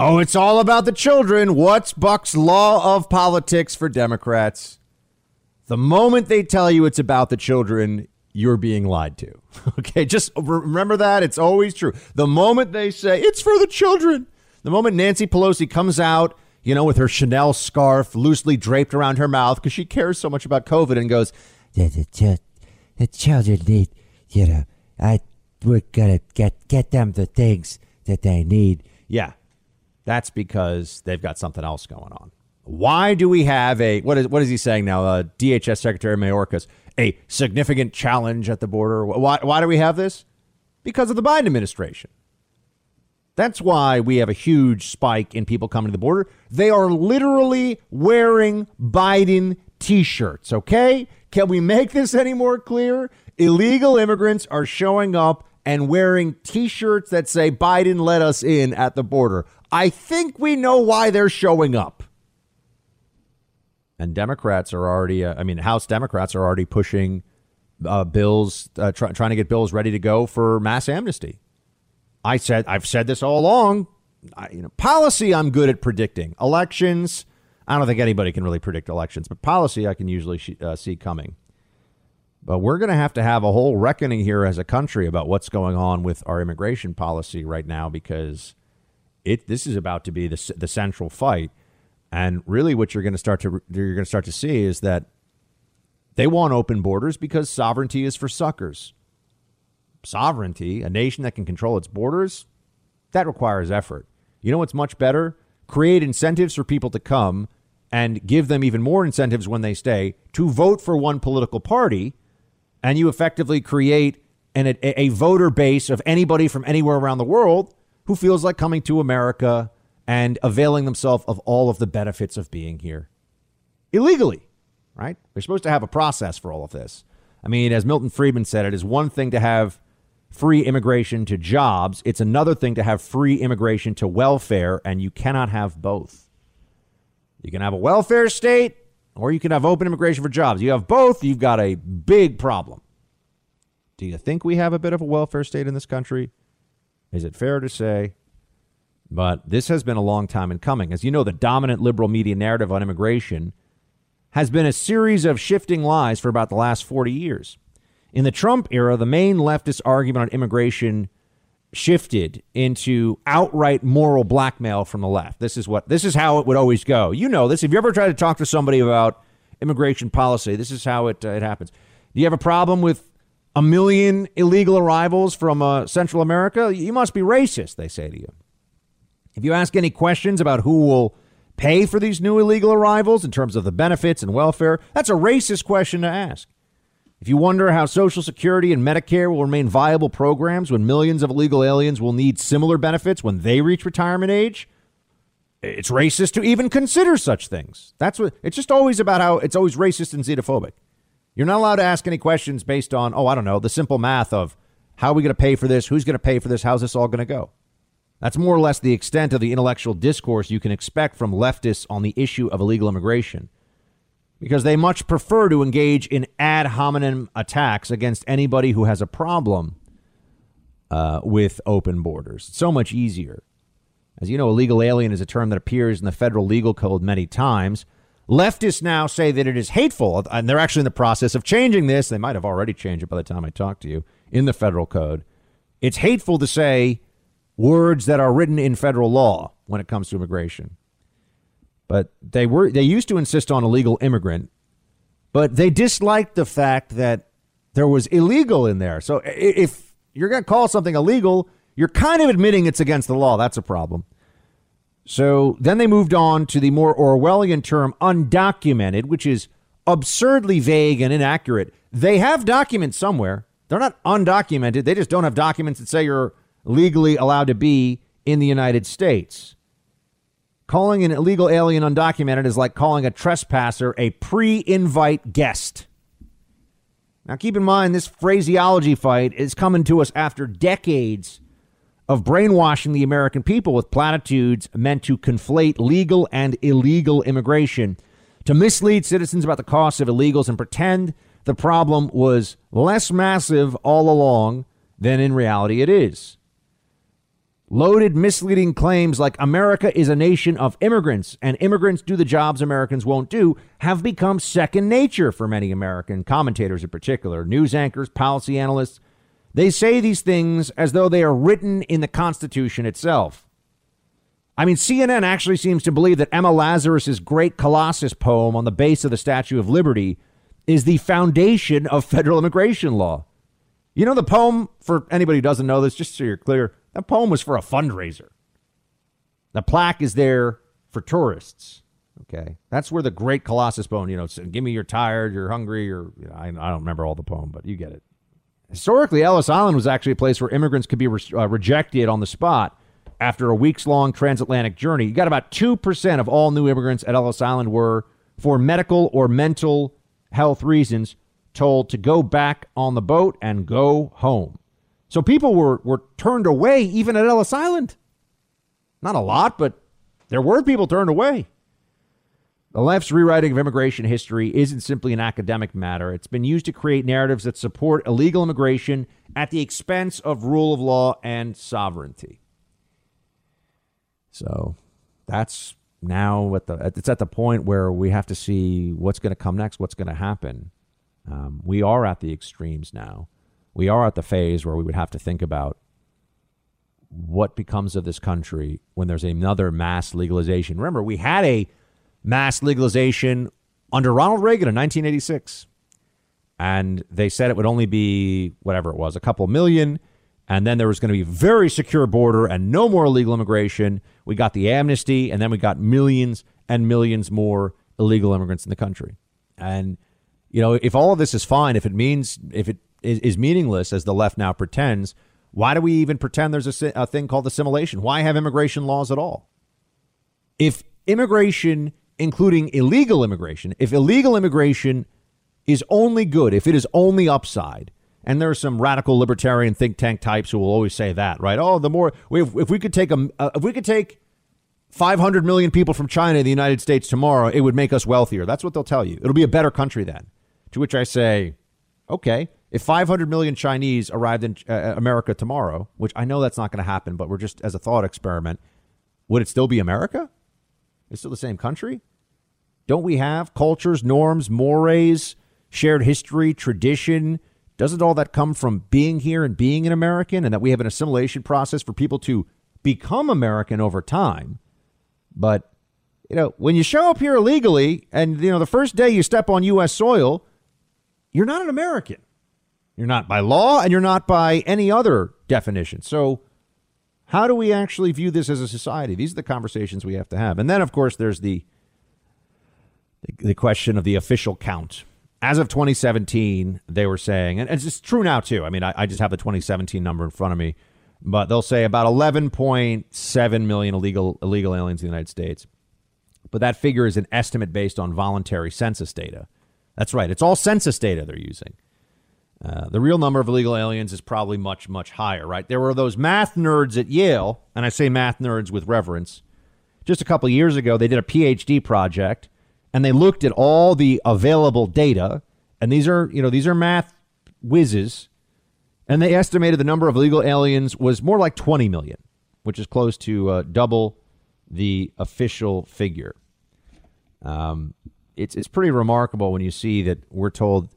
Oh, it's all about the children. What's Buck's law of politics for Democrats? The moment they tell you it's about the children, you're being lied to. Okay, just remember that. It's always true. The moment they say it's for the children, the moment Nancy Pelosi comes out you know, with her Chanel scarf loosely draped around her mouth because she cares so much about COVID and goes, the, the, the children need, you know, I, we're to get, get them the things that they need. Yeah, that's because they've got something else going on. Why do we have a, what is, what is he saying now? Uh, DHS Secretary Mayorkas, a significant challenge at the border. Why, why do we have this? Because of the Biden administration. That's why we have a huge spike in people coming to the border. They are literally wearing Biden t shirts, okay? Can we make this any more clear? Illegal immigrants are showing up and wearing t shirts that say Biden let us in at the border. I think we know why they're showing up. And Democrats are already, uh, I mean, House Democrats are already pushing uh, bills, uh, try, trying to get bills ready to go for mass amnesty. I said I've said this all along. I, you know, policy I'm good at predicting. Elections, I don't think anybody can really predict elections, but policy I can usually sh- uh, see coming. But we're going to have to have a whole reckoning here as a country about what's going on with our immigration policy right now because it this is about to be the the central fight. And really, what you're going to start to you're going to start to see is that they want open borders because sovereignty is for suckers sovereignty, a nation that can control its borders, that requires effort. You know what's much better? Create incentives for people to come and give them even more incentives when they stay to vote for one political party, and you effectively create an, a, a voter base of anybody from anywhere around the world who feels like coming to America and availing themselves of all of the benefits of being here illegally, right? We're supposed to have a process for all of this. I mean, as Milton Friedman said, it is one thing to have free immigration to jobs. It's another thing to have free immigration to welfare, and you cannot have both. You can have a welfare state, or you can have open immigration for jobs. You have both, you've got a big problem. Do you think we have a bit of a welfare state in this country? Is it fair to say? But this has been a long time in coming. As you know, the dominant liberal media narrative on immigration has been a series of shifting lies for about the last 40 years. In the Trump era, the main leftist argument on immigration shifted into outright moral blackmail from the left. This is what this is how it would always go. You know this. If you ever try to talk to somebody about immigration policy, this is how it uh, it happens. Do you have a problem with a million illegal arrivals from uh, Central America? You must be racist, they say to you. If you ask any questions about who will pay for these new illegal arrivals in terms of the benefits and welfare, that's a racist question to ask. If you wonder how Social Security and Medicare will remain viable programs when millions of illegal aliens will need similar benefits when they reach retirement age, it's racist to even consider such things. That's what it's just always about how it's always racist and xenophobic. You're not allowed to ask any questions based on, oh, I don't know, the simple math of how are we going to pay for this? Who's going to pay for this? How's this all going to go? That's more or less the extent of the intellectual discourse you can expect from leftists on the issue of illegal immigration because they much prefer to engage in ad hominem attacks against anybody who has a problem uh, with open borders. It's so much easier. As you know, illegal alien is a term that appears in the federal legal code many times. Leftists now say that it is hateful, and they're actually in the process of changing this. They might have already changed it by the time I talk to you in the federal code. It's hateful to say words that are written in federal law when it comes to immigration. But they were they used to insist on illegal immigrant, but they disliked the fact that there was illegal in there. So if you're going to call something illegal, you're kind of admitting it's against the law. That's a problem. So then they moved on to the more Orwellian term undocumented, which is absurdly vague and inaccurate. They have documents somewhere. They're not undocumented. They just don't have documents that say you're legally allowed to be in the United States. Calling an illegal alien undocumented is like calling a trespasser a pre invite guest. Now, keep in mind, this phraseology fight is coming to us after decades of brainwashing the American people with platitudes meant to conflate legal and illegal immigration, to mislead citizens about the costs of illegals and pretend the problem was less massive all along than in reality it is. Loaded, misleading claims like America is a nation of immigrants and immigrants do the jobs Americans won't do have become second nature for many American commentators in particular, news anchors, policy analysts. They say these things as though they are written in the Constitution itself. I mean, CNN actually seems to believe that Emma Lazarus's great Colossus poem on the base of the Statue of Liberty is the foundation of federal immigration law. You know, the poem, for anybody who doesn't know this, just so you're clear, that poem was for a fundraiser. The plaque is there for tourists. Okay. That's where the great Colossus bone. you know, give me you're tired, you're hungry, or you know, I, I, don't remember all the poem, but you get it. Historically, Ellis Island was actually a place where immigrants could be re- uh, rejected on the spot after a weeks long transatlantic journey. You got about 2% of all new immigrants at Ellis Island were, for medical or mental health reasons, told to go back on the boat and go home. So people were, were turned away even at Ellis Island. Not a lot, but there were people turned away. The left's rewriting of immigration history isn't simply an academic matter. It's been used to create narratives that support illegal immigration at the expense of rule of law and sovereignty. So that's now at the it's at the point where we have to see what's going to come next, what's going to happen. Um, we are at the extremes now we are at the phase where we would have to think about what becomes of this country when there's another mass legalization. Remember, we had a mass legalization under Ronald Reagan in 1986. And they said it would only be whatever it was, a couple million. And then there was going to be very secure border and no more illegal immigration. We got the amnesty, and then we got millions and millions more illegal immigrants in the country. And, you know, if all of this is fine, if it means, if it is, is meaningless, as the left now pretends, why do we even pretend there's a, a thing called assimilation? Why have immigration laws at all? If immigration, including illegal immigration, if illegal immigration is only good, if it is only upside, and there are some radical libertarian think tank types who will always say that, right? Oh, the more if, if we could take a uh, if we could take 500 million people from China to the United States tomorrow, it would make us wealthier. That's what they'll tell you. It'll be a better country then. To which I say, okay, if 500 million Chinese arrived in uh, uh, America tomorrow, which I know that's not going to happen, but we're just as a thought experiment, would it still be America? It's still the same country? Don't we have cultures, norms, mores, shared history, tradition? Doesn't all that come from being here and being an American and that we have an assimilation process for people to become American over time? But, you know, when you show up here illegally and, you know, the first day you step on U.S. soil, you're not an American. You're not by law and you're not by any other definition. So, how do we actually view this as a society? These are the conversations we have to have. And then, of course, there's the the question of the official count. As of 2017, they were saying, and it's true now too. I mean, I, I just have the 2017 number in front of me, but they'll say about 11.7 million illegal illegal aliens in the United States. But that figure is an estimate based on voluntary census data. That's right. It's all census data they're using. Uh, the real number of illegal aliens is probably much, much higher, right? There were those math nerds at Yale, and I say math nerds with reverence. Just a couple years ago, they did a PhD project, and they looked at all the available data, and these are, you know, these are math whizzes, and they estimated the number of illegal aliens was more like 20 million, which is close to uh, double the official figure. Um, it's it's pretty remarkable when you see that we're told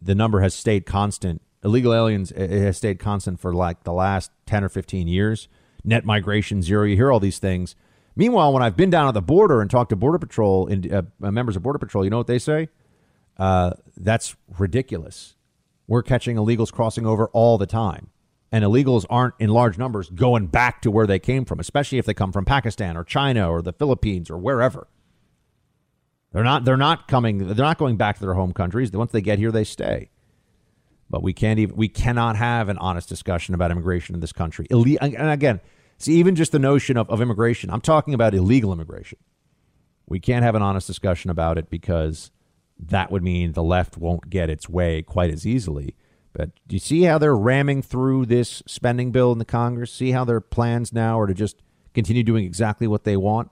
the number has stayed constant. Illegal aliens it has stayed constant for like the last 10 or 15 years. Net migration zero. You hear all these things. Meanwhile, when I've been down at the border and talked to Border Patrol and uh, members of Border Patrol, you know what they say? Uh, that's ridiculous. We're catching illegals crossing over all the time. and illegals aren't in large numbers going back to where they came from, especially if they come from Pakistan or China or the Philippines or wherever. They're not they're not coming they're not going back to their home countries. Once they get here, they stay. But we can't even we cannot have an honest discussion about immigration in this country. and again, see even just the notion of, of immigration. I'm talking about illegal immigration. We can't have an honest discussion about it because that would mean the left won't get its way quite as easily. But do you see how they're ramming through this spending bill in the Congress? See how their plans now are to just continue doing exactly what they want?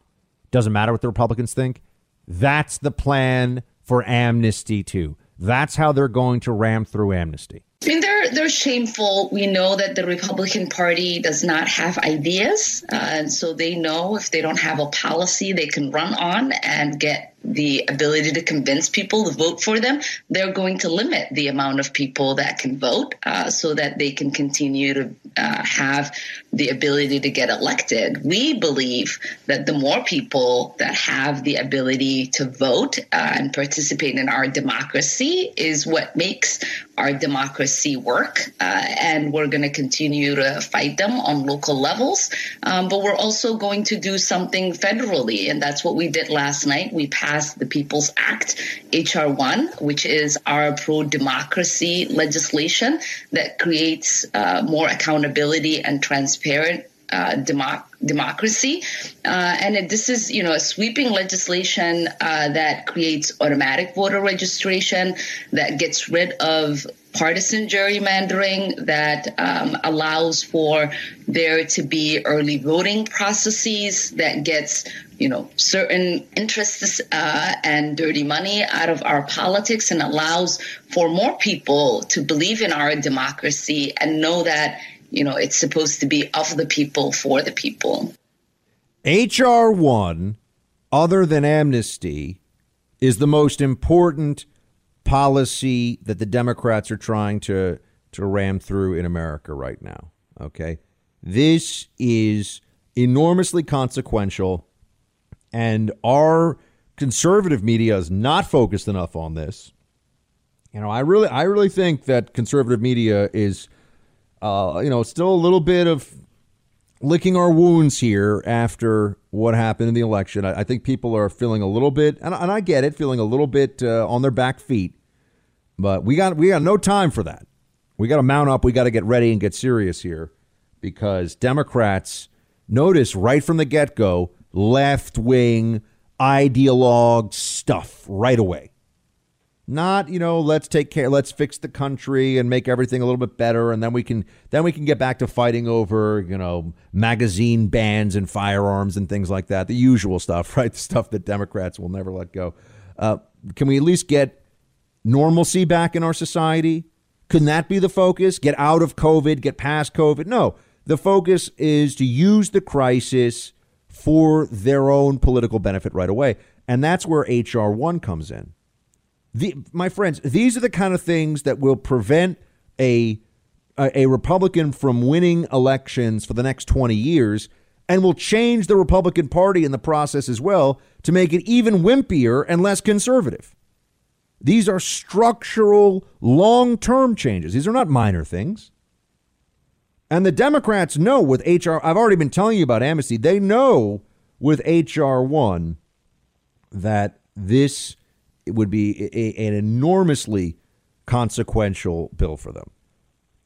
Doesn't matter what the Republicans think. That's the plan for amnesty, too. That's how they're going to ram through amnesty. I mean, they're they're shameful. We know that the Republican Party does not have ideas, uh, and so they know if they don't have a policy they can run on and get the ability to convince people to vote for them, they're going to limit the amount of people that can vote uh, so that they can continue to uh, have the ability to get elected. We believe that the more people that have the ability to vote uh, and participate in our democracy is what makes our democracy work. Uh, and we're going to continue to fight them on local levels. Um, but we're also going to do something federally. And that's what we did last night. We passed passed the People's Act, H.R. 1, which is our pro democracy legislation that creates uh, more accountability and transparent uh, democ- democracy. Uh, and this is, you know, a sweeping legislation uh, that creates automatic voter registration, that gets rid of partisan gerrymandering, that um, allows for there to be early voting processes, that gets you know certain interests uh, and dirty money out of our politics and allows for more people to believe in our democracy and know that you know it's supposed to be of the people for the people. Hr 1 other than amnesty is the most important policy that the democrats are trying to to ram through in america right now okay this is enormously consequential and our conservative media is not focused enough on this. You know, I really, I really think that conservative media is, uh, you know, still a little bit of licking our wounds here after what happened in the election. I, I think people are feeling a little bit, and, and I get it, feeling a little bit uh, on their back feet. But we got, we got no time for that. We got to mount up. We got to get ready and get serious here, because Democrats notice right from the get go left wing ideologue stuff right away. Not, you know, let's take care, let's fix the country and make everything a little bit better, and then we can then we can get back to fighting over, you know, magazine bans and firearms and things like that. The usual stuff, right? The stuff that Democrats will never let go. Uh, can we at least get normalcy back in our society? Couldn't that be the focus? Get out of COVID, get past COVID? No, the focus is to use the crisis for their own political benefit right away. And that's where H.R. 1 comes in. The, my friends, these are the kind of things that will prevent a, a, a Republican from winning elections for the next 20 years and will change the Republican Party in the process as well to make it even wimpier and less conservative. These are structural, long term changes. These are not minor things. And the Democrats know with HR, I've already been telling you about amnesty, they know with HR 1 that this would be a, an enormously consequential bill for them.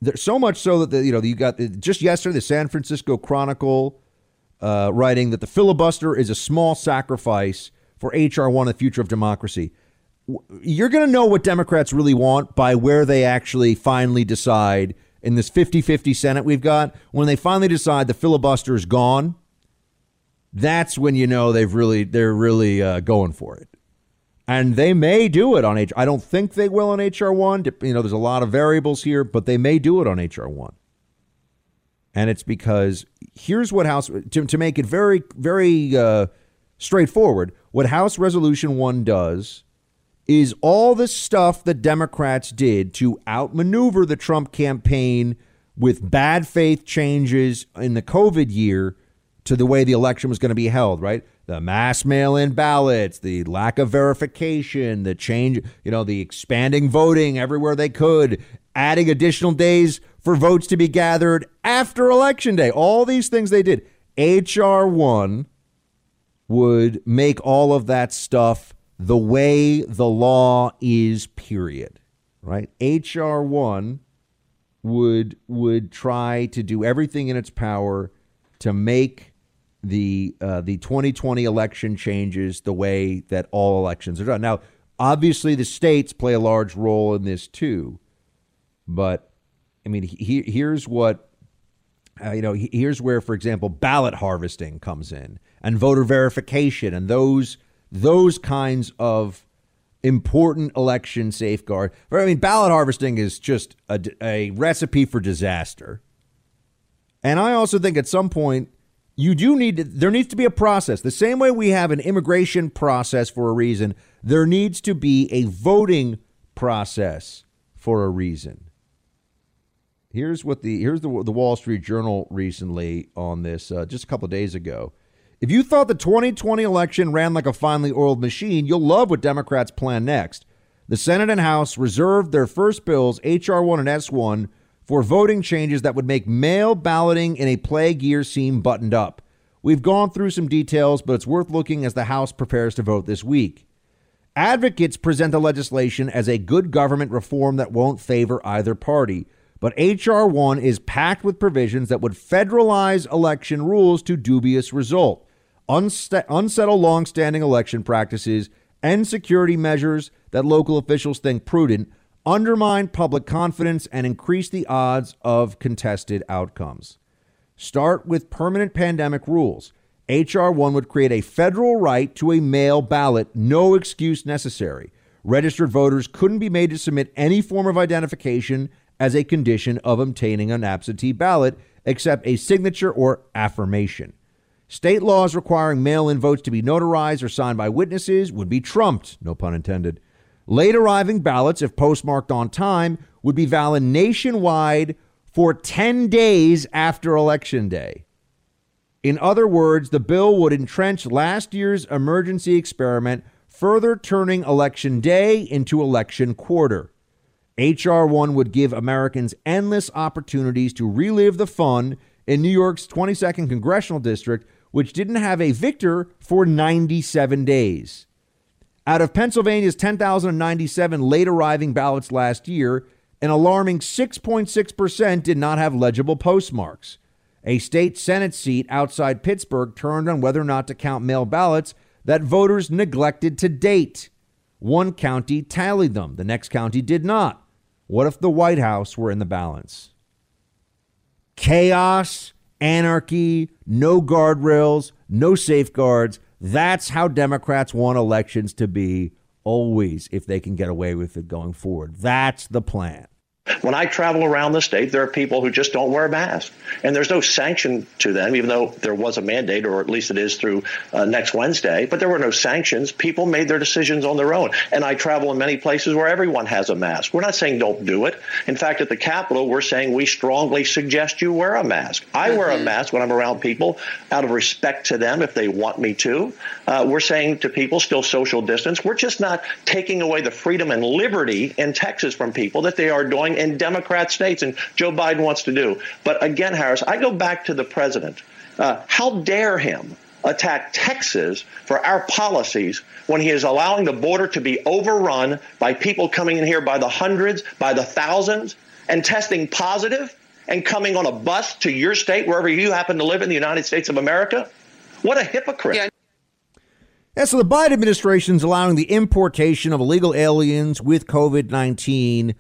There's so much so that the, you know you got just yesterday the San Francisco Chronicle uh, writing that the filibuster is a small sacrifice for HR one, the future of democracy. You're going to know what Democrats really want by where they actually finally decide in this 50-50 Senate we've got, when they finally decide the filibuster is gone, that's when you know they've really they're really uh, going for it. And they may do it on H. I don't think they will on HR one. You know, there's a lot of variables here, but they may do it on HR one. And it's because here's what House to, to make it very very uh, straightforward. What House Resolution one does is all the stuff that Democrats did to outmaneuver the Trump campaign with bad faith changes in the COVID year to the way the election was going to be held, right? The mass mail in ballots, the lack of verification, the change, you know, the expanding voting everywhere they could. adding additional days for votes to be gathered after election day. All these things they did. HR 1 would make all of that stuff the way the law is, period. Right? HR 1 would would try to do everything in its power to make the uh, the 2020 election changes the way that all elections are done. Now, obviously, the states play a large role in this too, but I mean, he, here's what uh, you know. Here's where, for example, ballot harvesting comes in, and voter verification, and those those kinds of important election safeguard. I mean, ballot harvesting is just a, a recipe for disaster. And I also think at some point you do need to, there needs to be a process. The same way we have an immigration process for a reason, there needs to be a voting process for a reason. Here's what the here's the the Wall Street Journal recently on this uh, just a couple days ago. If you thought the 2020 election ran like a finely oiled machine, you'll love what Democrats plan next. The Senate and House reserved their first bills, H.R. 1 and S1, for voting changes that would make mail balloting in a plague year seem buttoned up. We've gone through some details, but it's worth looking as the House prepares to vote this week. Advocates present the legislation as a good government reform that won't favor either party. But H.R. 1 is packed with provisions that would federalize election rules to dubious result unst- unsettle long-standing election practices, and security measures that local officials think prudent, undermine public confidence, and increase the odds of contested outcomes. Start with permanent pandemic rules. H.R. 1 would create a federal right to a mail ballot, no excuse necessary. Registered voters couldn't be made to submit any form of identification as a condition of obtaining an absentee ballot except a signature or affirmation. State laws requiring mail in votes to be notarized or signed by witnesses would be trumped, no pun intended. Late arriving ballots, if postmarked on time, would be valid nationwide for 10 days after Election Day. In other words, the bill would entrench last year's emergency experiment, further turning Election Day into Election Quarter. H.R. 1 would give Americans endless opportunities to relive the fun in New York's 22nd congressional district which didn't have a victor for 97 days. Out of Pennsylvania's 10,097 late arriving ballots last year, an alarming 6.6% did not have legible postmarks. A state Senate seat outside Pittsburgh turned on whether or not to count mail ballots that voters neglected to date. One county tallied them, the next county did not. What if the White House were in the balance? Chaos anarchy, no guardrails, no safeguards. That's how Democrats want elections to be always if they can get away with it going forward. That's the plan. When I travel around the state, there are people who just don't wear a mask, and there's no sanction to them, even though there was a mandate, or at least it is through uh, next Wednesday. But there were no sanctions. People made their decisions on their own. And I travel in many places where everyone has a mask. We're not saying don't do it. In fact, at the Capitol, we're saying we strongly suggest you wear a mask. I mm-hmm. wear a mm-hmm. mask when I'm around people out of respect to them if they want me to. Uh, we're saying to people still social distance. We're just not taking away the freedom and liberty in Texas from people that they are doing in Democrat states, and Joe Biden wants to do. But again, Harris, I go back to the president. Uh, how dare him attack Texas for our policies when he is allowing the border to be overrun by people coming in here by the hundreds, by the thousands, and testing positive and coming on a bus to your state, wherever you happen to live in the United States of America? What a hypocrite. Yeah. Yeah, so the Biden administration is allowing the importation of illegal aliens with COVID 19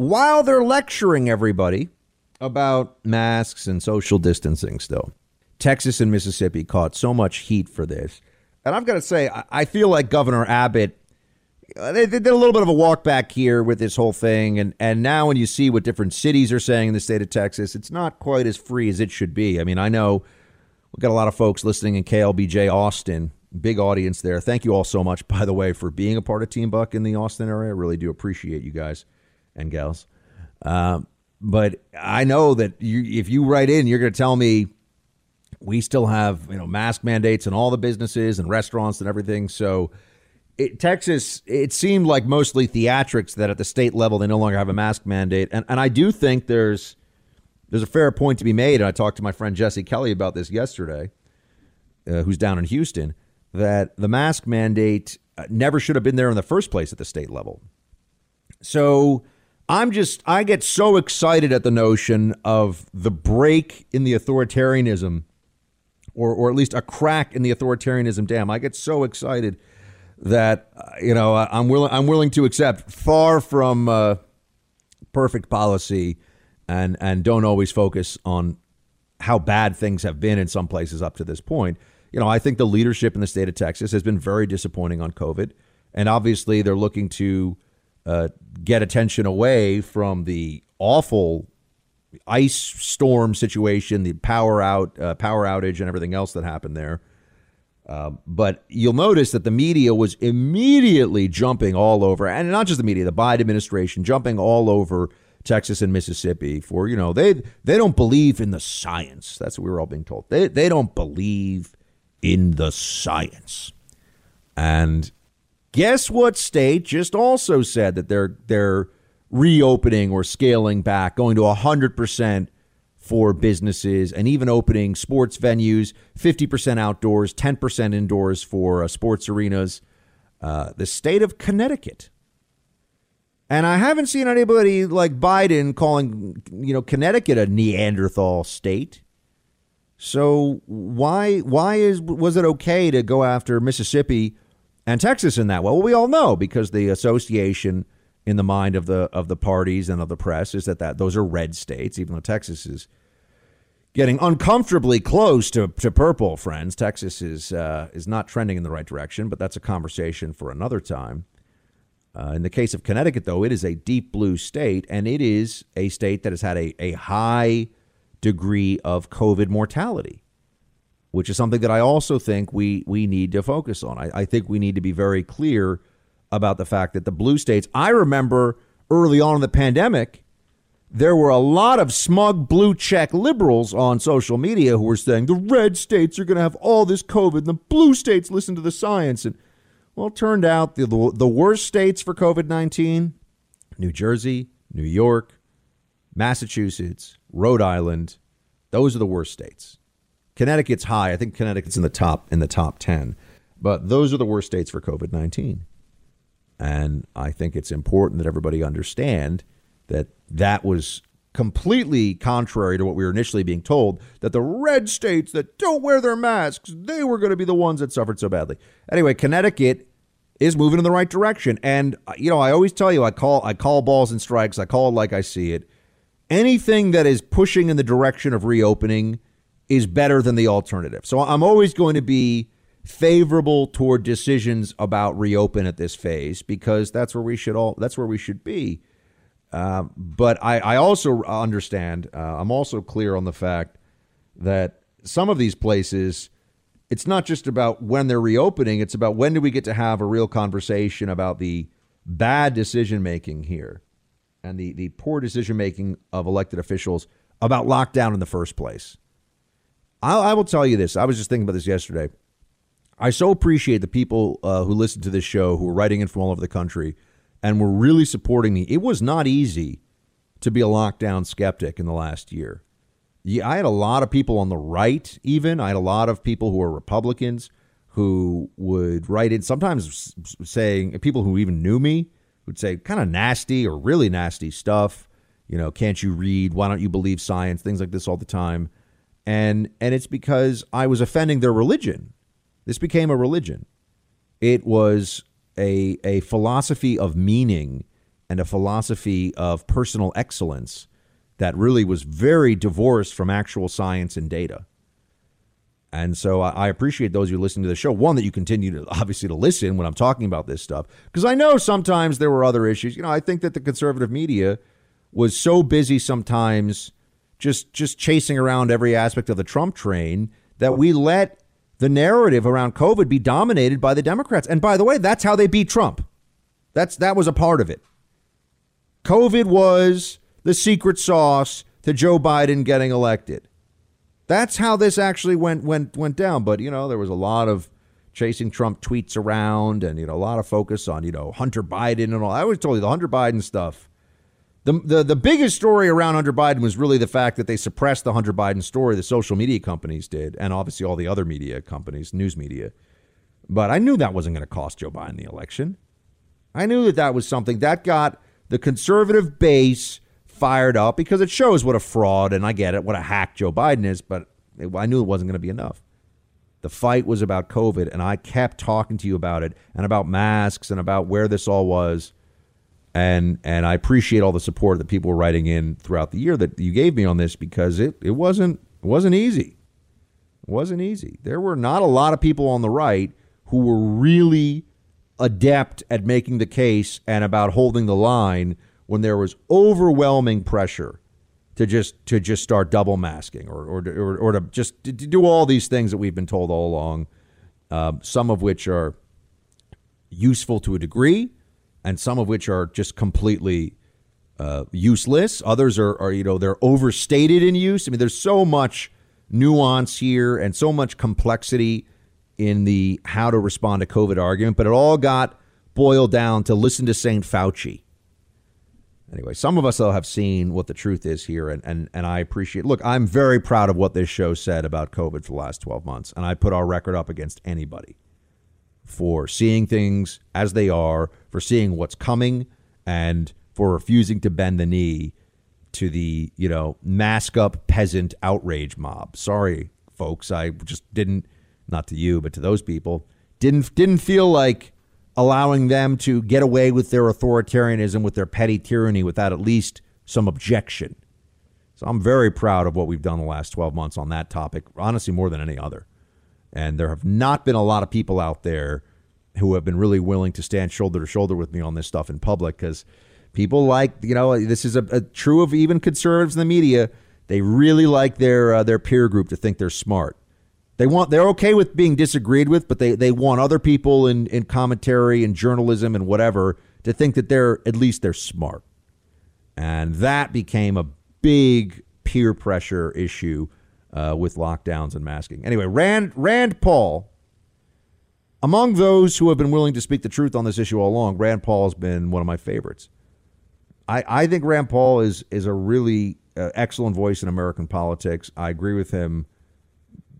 while they're lecturing everybody about masks and social distancing still. Texas and Mississippi caught so much heat for this. And I've got to say, I feel like Governor Abbott, uh, they did a little bit of a walk back here with this whole thing. And, and now when you see what different cities are saying in the state of Texas, it's not quite as free as it should be. I mean, I know we've got a lot of folks listening in KLBJ Austin, big audience there. Thank you all so much, by the way, for being a part of Team Buck in the Austin area. I really do appreciate you guys and gals. Uh, but I know that you, if you write in, you're going to tell me we still have you know mask mandates in all the businesses and restaurants and everything. So it, Texas, it seemed like mostly theatrics that at the state level they no longer have a mask mandate, and and I do think there's there's a fair point to be made. And I talked to my friend Jesse Kelly about this yesterday, uh, who's down in Houston, that the mask mandate uh, never should have been there in the first place at the state level. So I'm just I get so excited at the notion of the break in the authoritarianism, or or at least a crack in the authoritarianism dam. I get so excited that uh, you know I'm willing I'm willing to accept far from uh, perfect policy, and and don't always focus on how bad things have been in some places up to this point. You know, I think the leadership in the state of Texas has been very disappointing on COVID, and obviously they're looking to uh, get attention away from the awful ice storm situation, the power out, uh, power outage, and everything else that happened there. Uh, but you'll notice that the media was immediately jumping all over, and not just the media, the Biden administration jumping all over Texas and Mississippi for you know they they don't believe in the science. That's what we were all being told. They they don't believe in the science. And guess what state just also said that they're they're reopening or scaling back, going to hundred percent for businesses and even opening sports venues, 50% outdoors, 10% indoors for uh, sports arenas. Uh, the state of Connecticut. And I haven't seen anybody like Biden calling, you know, Connecticut a Neanderthal state. So why why is was it okay to go after Mississippi and Texas in that? Well, we all know because the association in the mind of the of the parties and of the press is that, that those are red states, even though Texas is getting uncomfortably close to, to purple, friends. Texas is uh, is not trending in the right direction, but that's a conversation for another time. Uh, in the case of Connecticut, though, it is a deep blue state, and it is a state that has had a, a high degree of COVID mortality, which is something that I also think we we need to focus on. I, I think we need to be very clear about the fact that the blue states. I remember early on in the pandemic there were a lot of smug blue check liberals on social media who were saying the red states are going to have all this COVID and the blue states listen to the science. And well, it turned out the, the, the worst states for COVID 19 New Jersey, New York, Massachusetts, Rhode Island, those are the worst states. Connecticut's high. I think Connecticut's in the top in the top 10. But those are the worst states for COVID 19. And I think it's important that everybody understand that that was completely contrary to what we were initially being told that the red states that don't wear their masks they were going to be the ones that suffered so badly anyway connecticut is moving in the right direction and uh, you know i always tell you i call i call balls and strikes i call it like i see it anything that is pushing in the direction of reopening is better than the alternative so i'm always going to be favorable toward decisions about reopen at this phase because that's where we should all that's where we should be uh, but I, I, also understand, uh, I'm also clear on the fact that some of these places, it's not just about when they're reopening, it's about when do we get to have a real conversation about the bad decision making here and the, the poor decision making of elected officials about lockdown in the first place. I, I, will tell you this. I was just thinking about this yesterday. I so appreciate the people uh, who listen to this show who are writing in from all over the country and were really supporting me. It was not easy to be a lockdown skeptic in the last year. Yeah, I had a lot of people on the right, even. I had a lot of people who were Republicans who would write in, sometimes saying, people who even knew me would say kind of nasty or really nasty stuff. You know, can't you read? Why don't you believe science? Things like this all the time. And and it's because I was offending their religion. This became a religion. It was a, a philosophy of meaning and a philosophy of personal excellence that really was very divorced from actual science and data. And so I appreciate those who listen to the show. One, that you continue to obviously to listen when I'm talking about this stuff, because I know sometimes there were other issues. You know, I think that the conservative media was so busy sometimes just just chasing around every aspect of the Trump train that we let the narrative around COVID be dominated by the Democrats. And by the way, that's how they beat Trump. That's that was a part of it. COVID was the secret sauce to Joe Biden getting elected. That's how this actually went went went down. But you know, there was a lot of chasing Trump tweets around and, you know, a lot of focus on, you know, Hunter Biden and all. I always told you the Hunter Biden stuff. The, the, the biggest story around Hunter Biden was really the fact that they suppressed the Hunter Biden story, the social media companies did, and obviously all the other media companies, news media. But I knew that wasn't going to cost Joe Biden the election. I knew that that was something that got the conservative base fired up because it shows what a fraud, and I get it, what a hack Joe Biden is, but I knew it wasn't going to be enough. The fight was about COVID, and I kept talking to you about it and about masks and about where this all was. And and I appreciate all the support that people were writing in throughout the year that you gave me on this because it, it wasn't it wasn't easy. It wasn't easy. There were not a lot of people on the right who were really adept at making the case and about holding the line when there was overwhelming pressure to just to just start double masking or or, or, or to just to do all these things that we've been told all along, uh, some of which are useful to a degree, and some of which are just completely uh, useless. Others are, are you know they're overstated in use. I mean, there's so much nuance here and so much complexity in the how to respond to COVID argument, but it all got boiled down to listen to St. Fauci. Anyway, some of us though have seen what the truth is here, and, and and I appreciate. Look, I'm very proud of what this show said about COVID for the last 12 months, and I put our record up against anybody for seeing things as they are, for seeing what's coming, and for refusing to bend the knee to the you know mask up peasant outrage mob. Sorry, folks, I just didn't not to you, but to those people, didn't didn't feel like allowing them to get away with their authoritarianism, with their petty tyranny, without at least some objection. So I'm very proud of what we've done the last 12 months on that topic, honestly, more than any other. And there have not been a lot of people out there who have been really willing to stand shoulder to shoulder with me on this stuff in public because people like, you know, this is a, a, true of even conservatives in the media. They really like their uh, their peer group to think they're smart. They want they're okay with being disagreed with, but they, they want other people in, in commentary and journalism and whatever to think that they're at least they're smart. And that became a big peer pressure issue uh, with lockdowns and masking. Anyway, Rand Rand Paul, among those who have been willing to speak the truth on this issue all along, Rand Paul has been one of my favorites. I, I think Rand Paul is is a really uh, excellent voice in American politics. I agree with him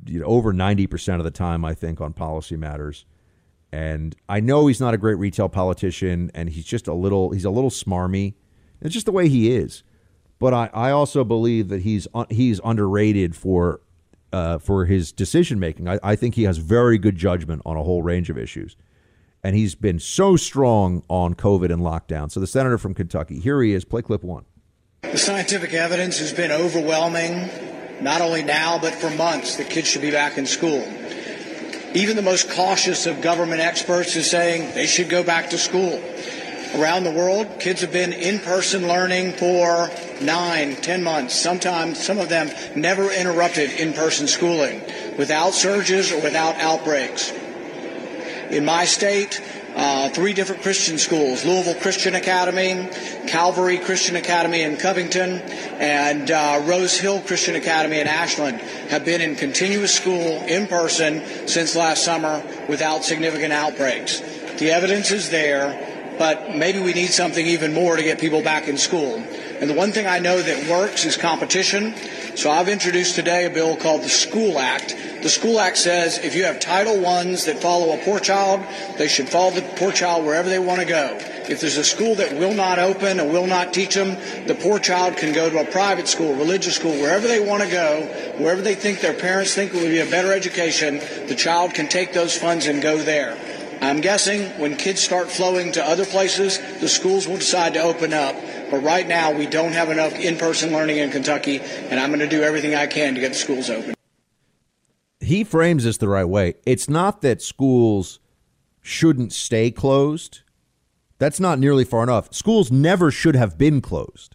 you know, over 90% of the time, I think, on policy matters. And I know he's not a great retail politician, and he's just a little he's a little smarmy. It's just the way he is. But I, I also believe that he's he's underrated for uh, for his decision making. I, I think he has very good judgment on a whole range of issues, and he's been so strong on COVID and lockdown. So the senator from Kentucky, here he is. Play clip one. The scientific evidence has been overwhelming not only now, but for months, that kids should be back in school. Even the most cautious of government experts is saying they should go back to school. Around the world, kids have been in person learning for nine, ten months. Sometimes, some of them never interrupted in person schooling without surges or without outbreaks. In my state, uh, three different Christian schools Louisville Christian Academy, Calvary Christian Academy in Covington, and uh, Rose Hill Christian Academy in Ashland have been in continuous school in person since last summer without significant outbreaks. The evidence is there, but maybe we need something even more to get people back in school. And the one thing I know that works is competition. So I've introduced today a bill called the School Act the School Act says if you have Title I's that follow a poor child, they should follow the poor child wherever they want to go. If there's a school that will not open and will not teach them, the poor child can go to a private school, religious school, wherever they want to go, wherever they think their parents think would be a better education, the child can take those funds and go there. I'm guessing when kids start flowing to other places, the schools will decide to open up. But right now, we don't have enough in person learning in Kentucky, and I'm going to do everything I can to get the schools open he frames this the right way. It's not that schools shouldn't stay closed. That's not nearly far enough. Schools never should have been closed.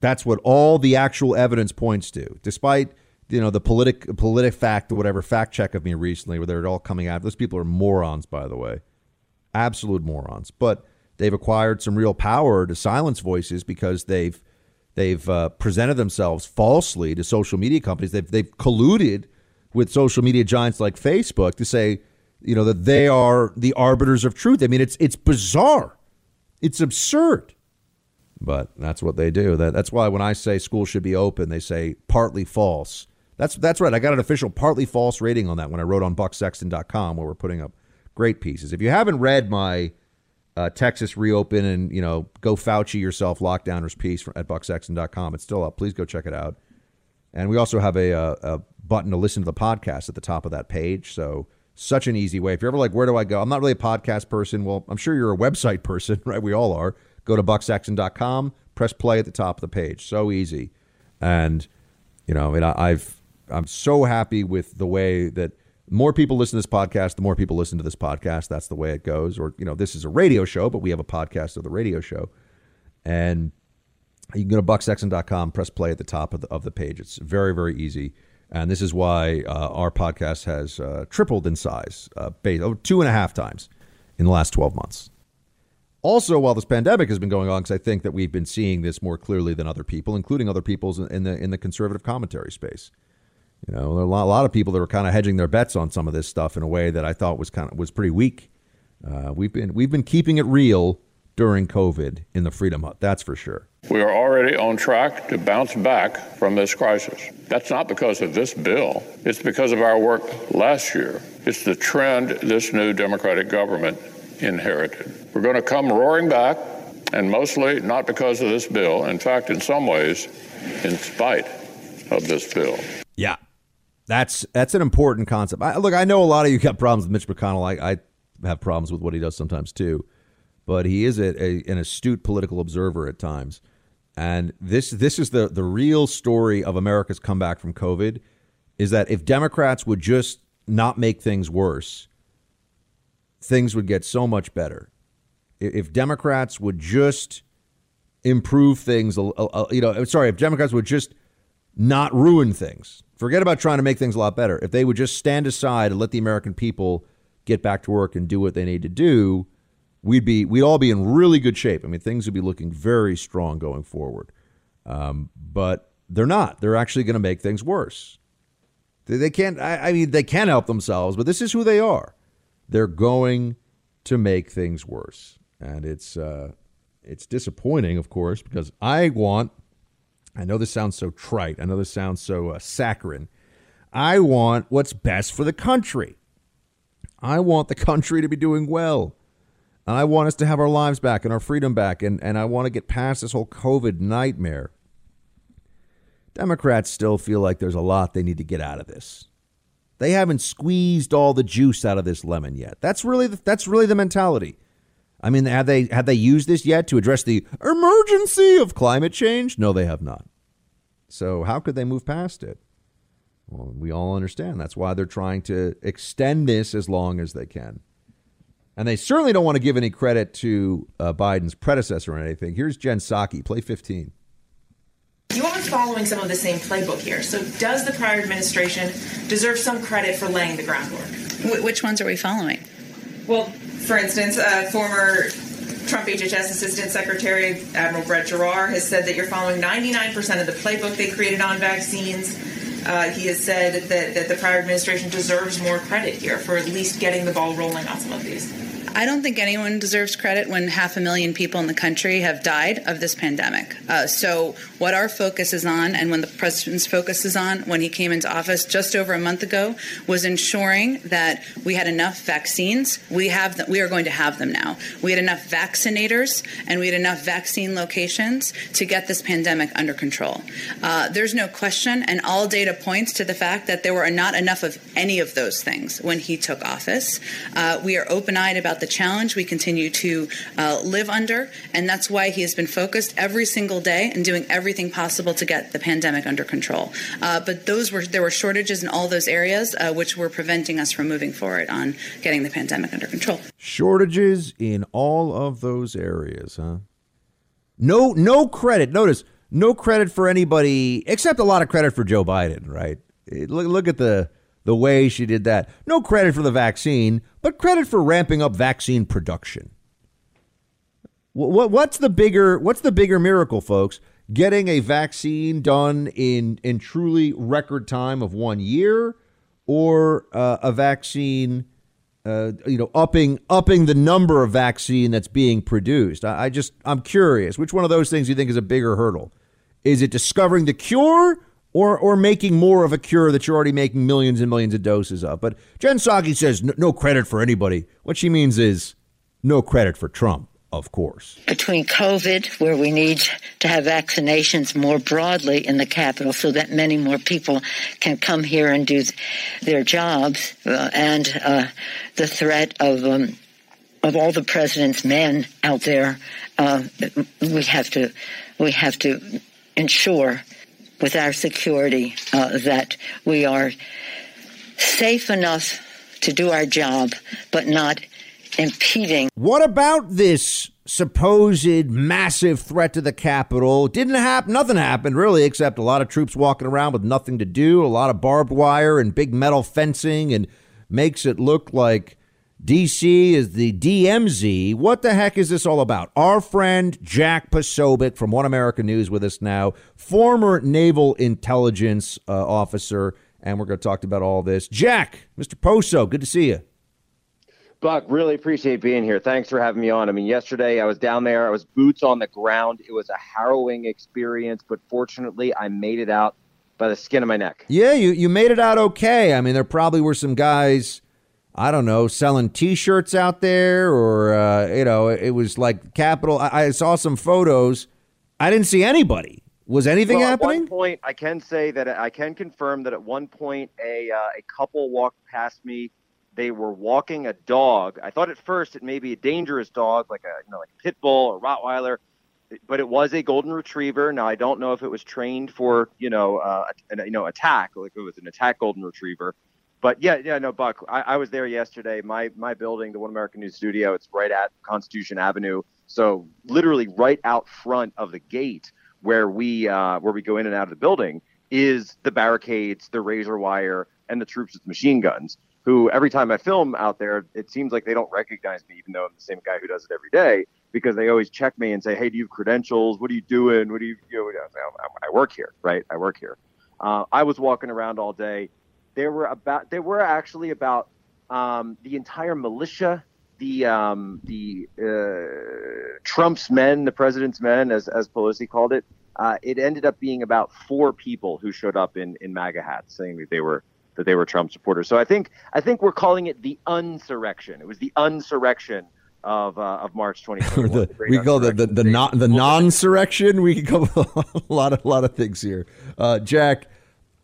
That's what all the actual evidence points to, despite you know the politic PolitiFact or whatever fact check of me recently, where they're all coming out. Those people are morons, by the way, absolute morons. But they've acquired some real power to silence voices because they've they've uh, presented themselves falsely to social media companies. They've they've colluded with social media giants like Facebook to say you know, that they are the arbiters of truth. I mean, it's it's bizarre. It's absurd. But that's what they do. That that's why when I say school should be open, they say partly false. That's that's right. I got an official partly false rating on that when I wrote on bucksexton.com where we're putting up great pieces. If you haven't read my uh, Texas reopen and you know go Fauci yourself lockdowners piece at bucksexton.com, it's still up. Please go check it out. And we also have a, a, uh, a button to listen to the podcast at the top of that page. So such an easy way. If you're ever like, where do I go? I'm not really a podcast person. Well, I'm sure you're a website person, right? We all are. Go to bucksexton.com, press play at the top of the page. So easy. And, you know, I mean, I've, I'm so happy with the way that more people listen to this podcast, the more people listen to this podcast. That's the way it goes. Or, you know, this is a radio show, but we have a podcast of the radio show. And you can go to bucksexton.com, press play at the top of the, of the page. It's very, very easy. And this is why uh, our podcast has uh, tripled in size, uh, oh, two and a half times in the last 12 months. Also, while this pandemic has been going on, because I think that we've been seeing this more clearly than other people, including other people in the in the conservative commentary space. You know, there are a lot, a lot of people that are kind of hedging their bets on some of this stuff in a way that I thought was kind of was pretty weak. Uh, we've been we've been keeping it real during COVID in the Freedom Hut. That's for sure. We are already on track to bounce back from this crisis. That's not because of this bill, it's because of our work last year. It's the trend this new Democratic government inherited. We're going to come roaring back, and mostly not because of this bill. In fact, in some ways, in spite of this bill. Yeah. That's that's an important concept. I, look, I know a lot of you got problems with Mitch McConnell. I, I have problems with what he does sometimes too, but he is a, a, an astute political observer at times. And this this is the the real story of America's comeback from COVID is that if Democrats would just not make things worse, things would get so much better. If Democrats would just improve things, you know, sorry, if Democrats would just not ruin things, forget about trying to make things a lot better. If they would just stand aside and let the American people get back to work and do what they need to do, we'd be we'd all be in really good shape. I mean, things would be looking very strong going forward. Um, but they're not. They're actually going to make things worse. They, they can't. I, I, mean, they can help themselves, but this is who they are. They're going to make things worse, and it's uh, it's disappointing, of course, because I want. I know this sounds so trite. I know this sounds so uh, saccharine. I want what's best for the country. I want the country to be doing well. And I want us to have our lives back and our freedom back. And, and I want to get past this whole COVID nightmare. Democrats still feel like there's a lot they need to get out of this. They haven't squeezed all the juice out of this lemon yet. That's really the, that's really the mentality. I mean, have they have they used this yet to address the emergency of climate change? No, they have not. So how could they move past it? Well, we all understand that's why they're trying to extend this as long as they can. And they certainly don't want to give any credit to uh, Biden's predecessor or anything. Here's Jen Psaki, play 15. You are following some of the same playbook here. So, does the prior administration deserve some credit for laying the groundwork? Wh- which ones are we following? Well, for instance, uh, former Trump HHS Assistant Secretary Admiral Brett Giroir has said that you're following 99% of the playbook they created on vaccines. Uh, he has said that, that the prior administration deserves more credit here for at least getting the ball rolling on some of these. I don't think anyone deserves credit when half a million people in the country have died of this pandemic. Uh, so, what our focus is on, and when the president's focus is on when he came into office just over a month ago, was ensuring that we had enough vaccines. We have, we are going to have them now. We had enough vaccinators, and we had enough vaccine locations to get this pandemic under control. Uh, there's no question, and all data points to the fact that there were not enough of any of those things when he took office. Uh, we are open-eyed about the challenge we continue to uh, live under, and that's why he has been focused every single day and doing everything possible to get the pandemic under control. Uh, but those were there were shortages in all those areas, uh, which were preventing us from moving forward on getting the pandemic under control. Shortages in all of those areas, huh? No, no credit. Notice no credit for anybody except a lot of credit for Joe Biden, right? Look, look at the the way she did that. No credit for the vaccine, but credit for ramping up vaccine production. What's the bigger what's the bigger miracle, folks? Getting a vaccine done in in truly record time of one year, or uh, a vaccine uh, you know, upping upping the number of vaccine that's being produced. I, I just I'm curious, which one of those things do you think is a bigger hurdle? Is it discovering the cure? Or, or making more of a cure that you're already making millions and millions of doses of. But Jen Psaki says no, no credit for anybody. What she means is no credit for Trump of course. Between COVID, where we need to have vaccinations more broadly in the Capitol so that many more people can come here and do their jobs, uh, and uh, the threat of um, of all the president's men out there, uh, we have to we have to ensure with our security uh, that we are safe enough to do our job, but not impeding. What about this supposed massive threat to the Capitol? Didn't happen. Nothing happened really, except a lot of troops walking around with nothing to do, a lot of barbed wire and big metal fencing, and makes it look like DC is the DMZ. What the heck is this all about? Our friend Jack Posobiec from One American News with us now, former naval intelligence uh, officer, and we're going to talk about all this. Jack, Mr. Poso, good to see you. Buck, really appreciate being here. Thanks for having me on. I mean, yesterday I was down there, I was boots on the ground. It was a harrowing experience, but fortunately I made it out by the skin of my neck. Yeah, you, you made it out okay. I mean, there probably were some guys, I don't know, selling t shirts out there, or, uh, you know, it was like Capital. I, I, saw some photos. I didn't see anybody. Was anything well, happening? At one point, I can say that I can confirm that at one point a, uh, a couple walked past me they were walking a dog. I thought at first it may be a dangerous dog, like a you know like a pit bull or Rottweiler, but it was a golden retriever. Now I don't know if it was trained for you know uh, an, you know attack, like it was an attack golden retriever. But yeah, yeah, no, Buck. I, I was there yesterday. My my building, the One American News Studio, it's right at Constitution Avenue, so literally right out front of the gate where we uh, where we go in and out of the building is the barricades, the razor wire, and the troops with machine guns who every time I film out there, it seems like they don't recognize me, even though I'm the same guy who does it every day, because they always check me and say, "Hey, do you have credentials? What are you doing? What do you, you know?" I work here, right? I work here. Uh, I was walking around all day. There were about there were actually about um, the entire militia, the um, the uh, Trump's men, the president's men, as as Pelosi called it. Uh, it ended up being about four people who showed up in in MAGA hats, saying that they were that they were Trump supporters. So I think I think we're calling it the unsurrection. It was the unsurrection of uh, of March 2021. we call the the, the non the non-surrection. We can call a lot of a lot of things here. Uh, Jack,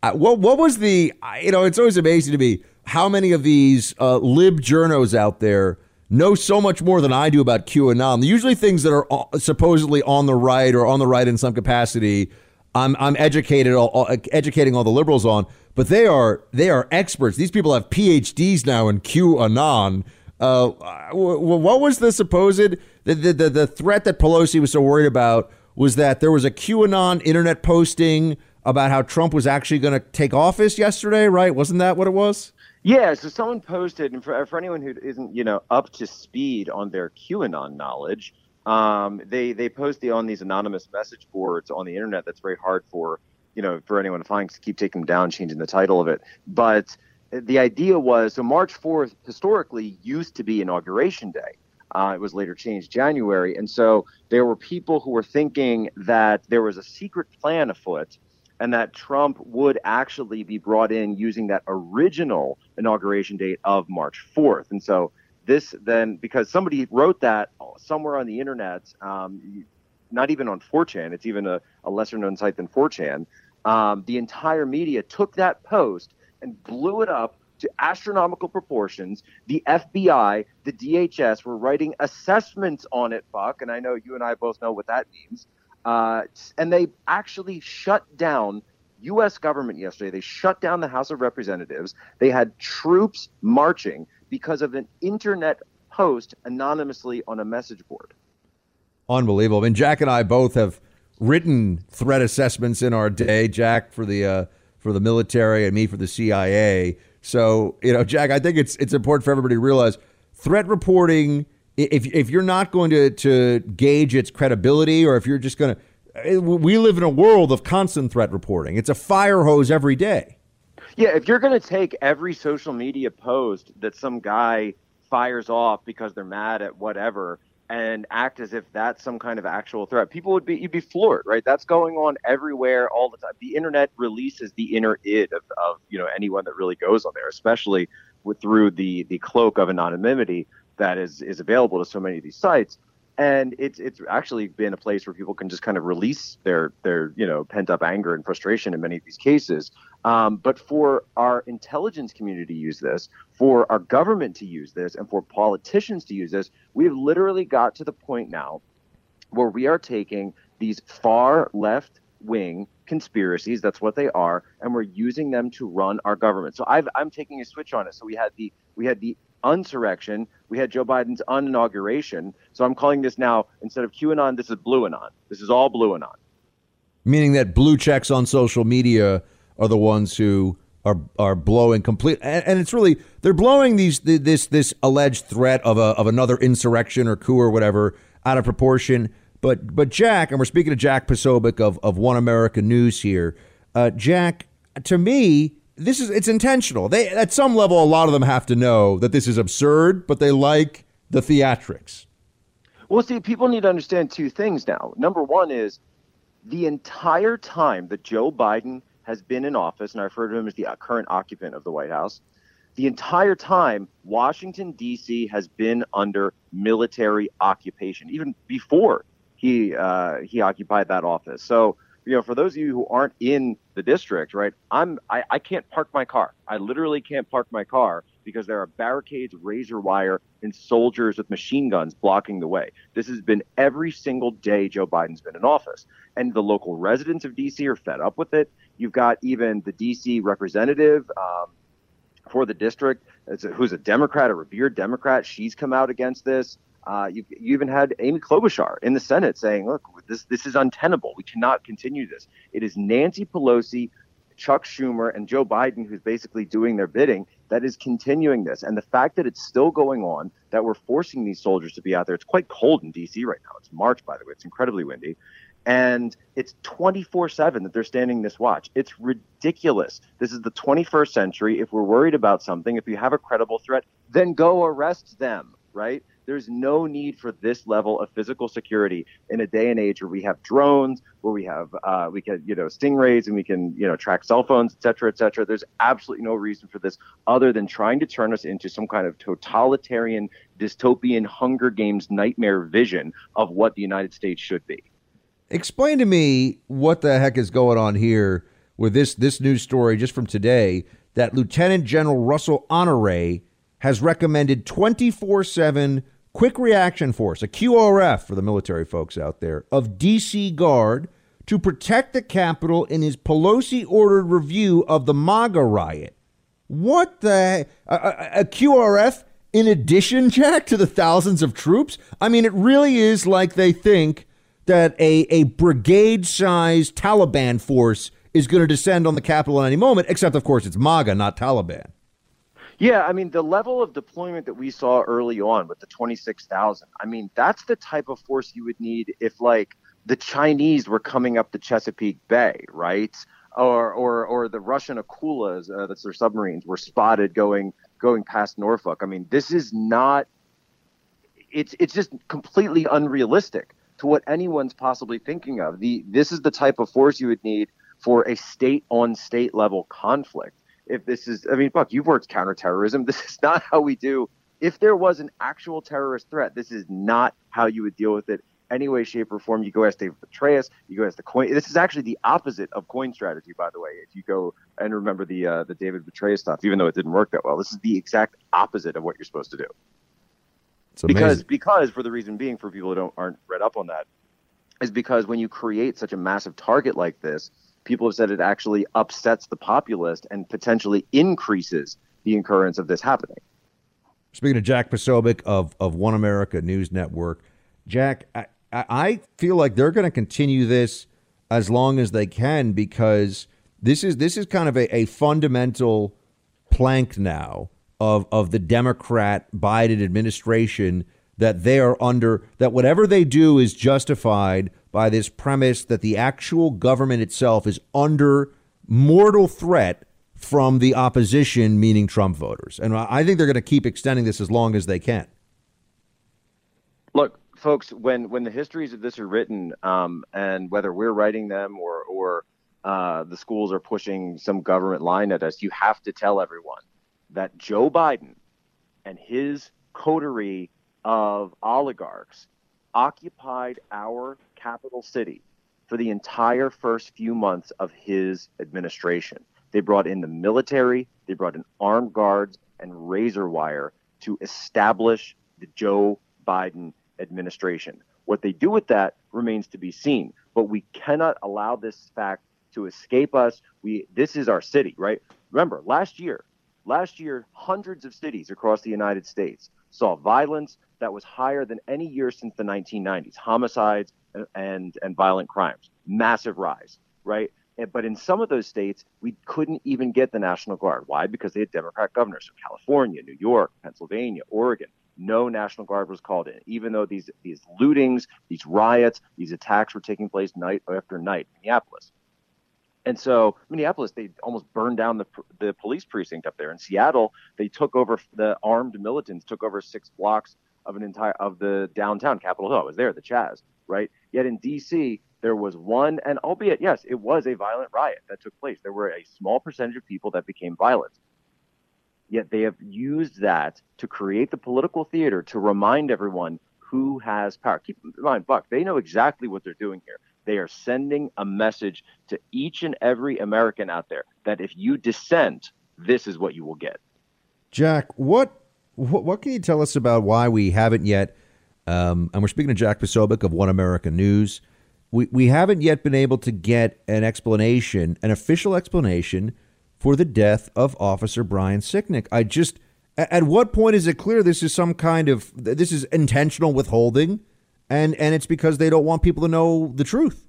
uh, what what was the you know? It's always amazing to me how many of these uh, lib journos out there know so much more than I do about QAnon. Usually things that are uh, supposedly on the right or on the right in some capacity. I'm I'm educated all, educating all the liberals on but they are they are experts. These people have PhDs now in QAnon. Uh, what was the supposed the, the the threat that Pelosi was so worried about was that there was a QAnon internet posting about how Trump was actually going to take office yesterday, right? Wasn't that what it was? Yeah, so someone posted, and for, for anyone who isn't, you know, up to speed on their QAnon knowledge, um, they they post the, on these anonymous message boards on the internet. That's very hard for you know, for anyone to find, to keep taking them down, changing the title of it. But the idea was so March 4th historically used to be Inauguration Day. Uh, it was later changed January. And so there were people who were thinking that there was a secret plan afoot and that Trump would actually be brought in using that original inauguration date of March 4th. And so this then, because somebody wrote that somewhere on the internet, um, not even on 4chan, it's even a, a lesser known site than 4chan, um, the entire media took that post and blew it up to astronomical proportions. The FBI, the DHS were writing assessments on it, Buck, and I know you and I both know what that means. Uh, and they actually shut down U.S. government yesterday. They shut down the House of Representatives. They had troops marching because of an internet post anonymously on a message board. Unbelievable. I mean, Jack and I both have written threat assessments in our day. Jack for the uh, for the military and me for the CIA. So you know, Jack, I think it's it's important for everybody to realize threat reporting. If if you're not going to to gauge its credibility, or if you're just going to, eh, we live in a world of constant threat reporting. It's a fire hose every day. Yeah, if you're going to take every social media post that some guy fires off because they're mad at whatever and act as if that's some kind of actual threat. People would be you'd be floored, right? That's going on everywhere all the time. The internet releases the inner id of, of you know anyone that really goes on there, especially with through the the cloak of anonymity that is is available to so many of these sites. And it's it's actually been a place where people can just kind of release their their you know pent up anger and frustration in many of these cases. Um, but for our intelligence community to use this, for our government to use this, and for politicians to use this, we have literally got to the point now where we are taking these far left wing conspiracies that's what they are and we're using them to run our government. So i am taking a switch on it. So we had the we had the unsurrection. We had Joe Biden's uninauguration. So I'm calling this now, instead of QAnon, this is Blue Anon. This is all Blue Anon. Meaning that blue checks on social media are the ones who are are blowing complete and, and it's really they're blowing these this this alleged threat of a of another insurrection or coup or whatever out of proportion. But but Jack, and we're speaking to Jack Posobiec of, of One America News here. Uh, Jack, to me, this is it's intentional. They at some level, a lot of them have to know that this is absurd, but they like the theatrics. Well, see, people need to understand two things now. Number one is the entire time that Joe Biden has been in office, and I refer to him as the current occupant of the White House, the entire time Washington D.C. has been under military occupation, even before he uh, he occupied that office. So you know, for those of you who aren't in the district, right? I'm I, I can't park my car. I literally can't park my car because there are barricades, razor wire, and soldiers with machine guns blocking the way. This has been every single day Joe Biden's been in office. And the local residents of DC are fed up with it. You've got even the DC representative um, for the district, who's a Democrat, a revered Democrat. She's come out against this. Uh, you, you even had Amy Klobuchar in the Senate saying, "Look, this this is untenable. We cannot continue this." It is Nancy Pelosi, Chuck Schumer, and Joe Biden who's basically doing their bidding that is continuing this. And the fact that it's still going on, that we're forcing these soldiers to be out there. It's quite cold in D.C. right now. It's March, by the way. It's incredibly windy. And it's 24 7 that they're standing this watch. It's ridiculous. This is the 21st century. If we're worried about something, if you have a credible threat, then go arrest them, right? There's no need for this level of physical security in a day and age where we have drones, where we have uh, we can you know stingrays and we can you know track cell phones, et cetera, et cetera. There's absolutely no reason for this other than trying to turn us into some kind of totalitarian, dystopian Hunger Games nightmare vision of what the United States should be. Explain to me what the heck is going on here with this this news story just from today that Lieutenant General Russell Honore has recommended 24 7 Quick Reaction Force, a QRF for the military folks out there, of DC Guard to protect the Capitol in his Pelosi ordered review of the MAGA riot. What the? A, a, a QRF in addition, Jack, to the thousands of troops? I mean, it really is like they think that a, a brigade sized Taliban force is going to descend on the Capitol at any moment, except, of course, it's MAGA, not Taliban. Yeah, I mean, the level of deployment that we saw early on with the 26,000, I mean, that's the type of force you would need if, like, the Chinese were coming up the Chesapeake Bay, right? Or, or, or the Russian Akulas, uh, that's their submarines, were spotted going going past Norfolk. I mean, this is not. It's it's just completely unrealistic to what anyone's possibly thinking of. The this is the type of force you would need for a state on state level conflict if this is, I mean, Buck, you've worked counterterrorism. This is not how we do. If there was an actual terrorist threat, this is not how you would deal with it any way, shape, or form. You go ask David Petraeus. You go ask the coin. This is actually the opposite of coin strategy, by the way. If you go and remember the uh, the David Petraeus stuff, even though it didn't work that well, this is the exact opposite of what you're supposed to do. because because for the reason being, for people who don't aren't read up on that, is because when you create such a massive target like this, people have said it actually upsets the populace and potentially increases the occurrence of this happening. Speaking of Jack Posobiec of, of One America News Network, Jack, I, I feel like they're going to continue this as long as they can because this is this is kind of a, a fundamental plank now of of the Democrat Biden administration that they are under that whatever they do is justified by this premise that the actual government itself is under mortal threat from the opposition, meaning Trump voters. And I think they're going to keep extending this as long as they can. Look, folks, when when the histories of this are written, um, and whether we're writing them or or uh, the schools are pushing some government line at us, you have to tell everyone that Joe Biden and his coterie of oligarchs occupied our capital city for the entire first few months of his administration. They brought in the military, they brought in armed guards and razor wire to establish the Joe Biden administration. What they do with that remains to be seen, but we cannot allow this fact to escape us. We this is our city, right? Remember, last year, last year hundreds of cities across the United States saw violence that was higher than any year since the 1990s. Homicides and and, violent crimes, massive rise, right? But in some of those states, we couldn't even get the National Guard. Why? Because they had Democrat governors. So California, New York, Pennsylvania, Oregon, no National Guard was called in, even though these these lootings, these riots, these attacks were taking place night after night in Minneapolis. And so Minneapolis, they almost burned down the the police precinct up there. In Seattle, they took over the armed militants took over six blocks of an entire of the downtown Capitol Hill. I was there, the Chaz, right? Yet in D.C., there was one, and albeit yes, it was a violent riot that took place. There were a small percentage of people that became violent. Yet they have used that to create the political theater to remind everyone who has power. Keep in mind, Buck, they know exactly what they're doing here. They are sending a message to each and every American out there that if you dissent, this is what you will get. Jack, what what, can you tell us about why we haven't yet? Um, and we're speaking to Jack Posobiec of One America News. We we haven't yet been able to get an explanation, an official explanation for the death of Officer Brian Sicknick. I just at what point is it clear this is some kind of this is intentional withholding and and it's because they don't want people to know the truth.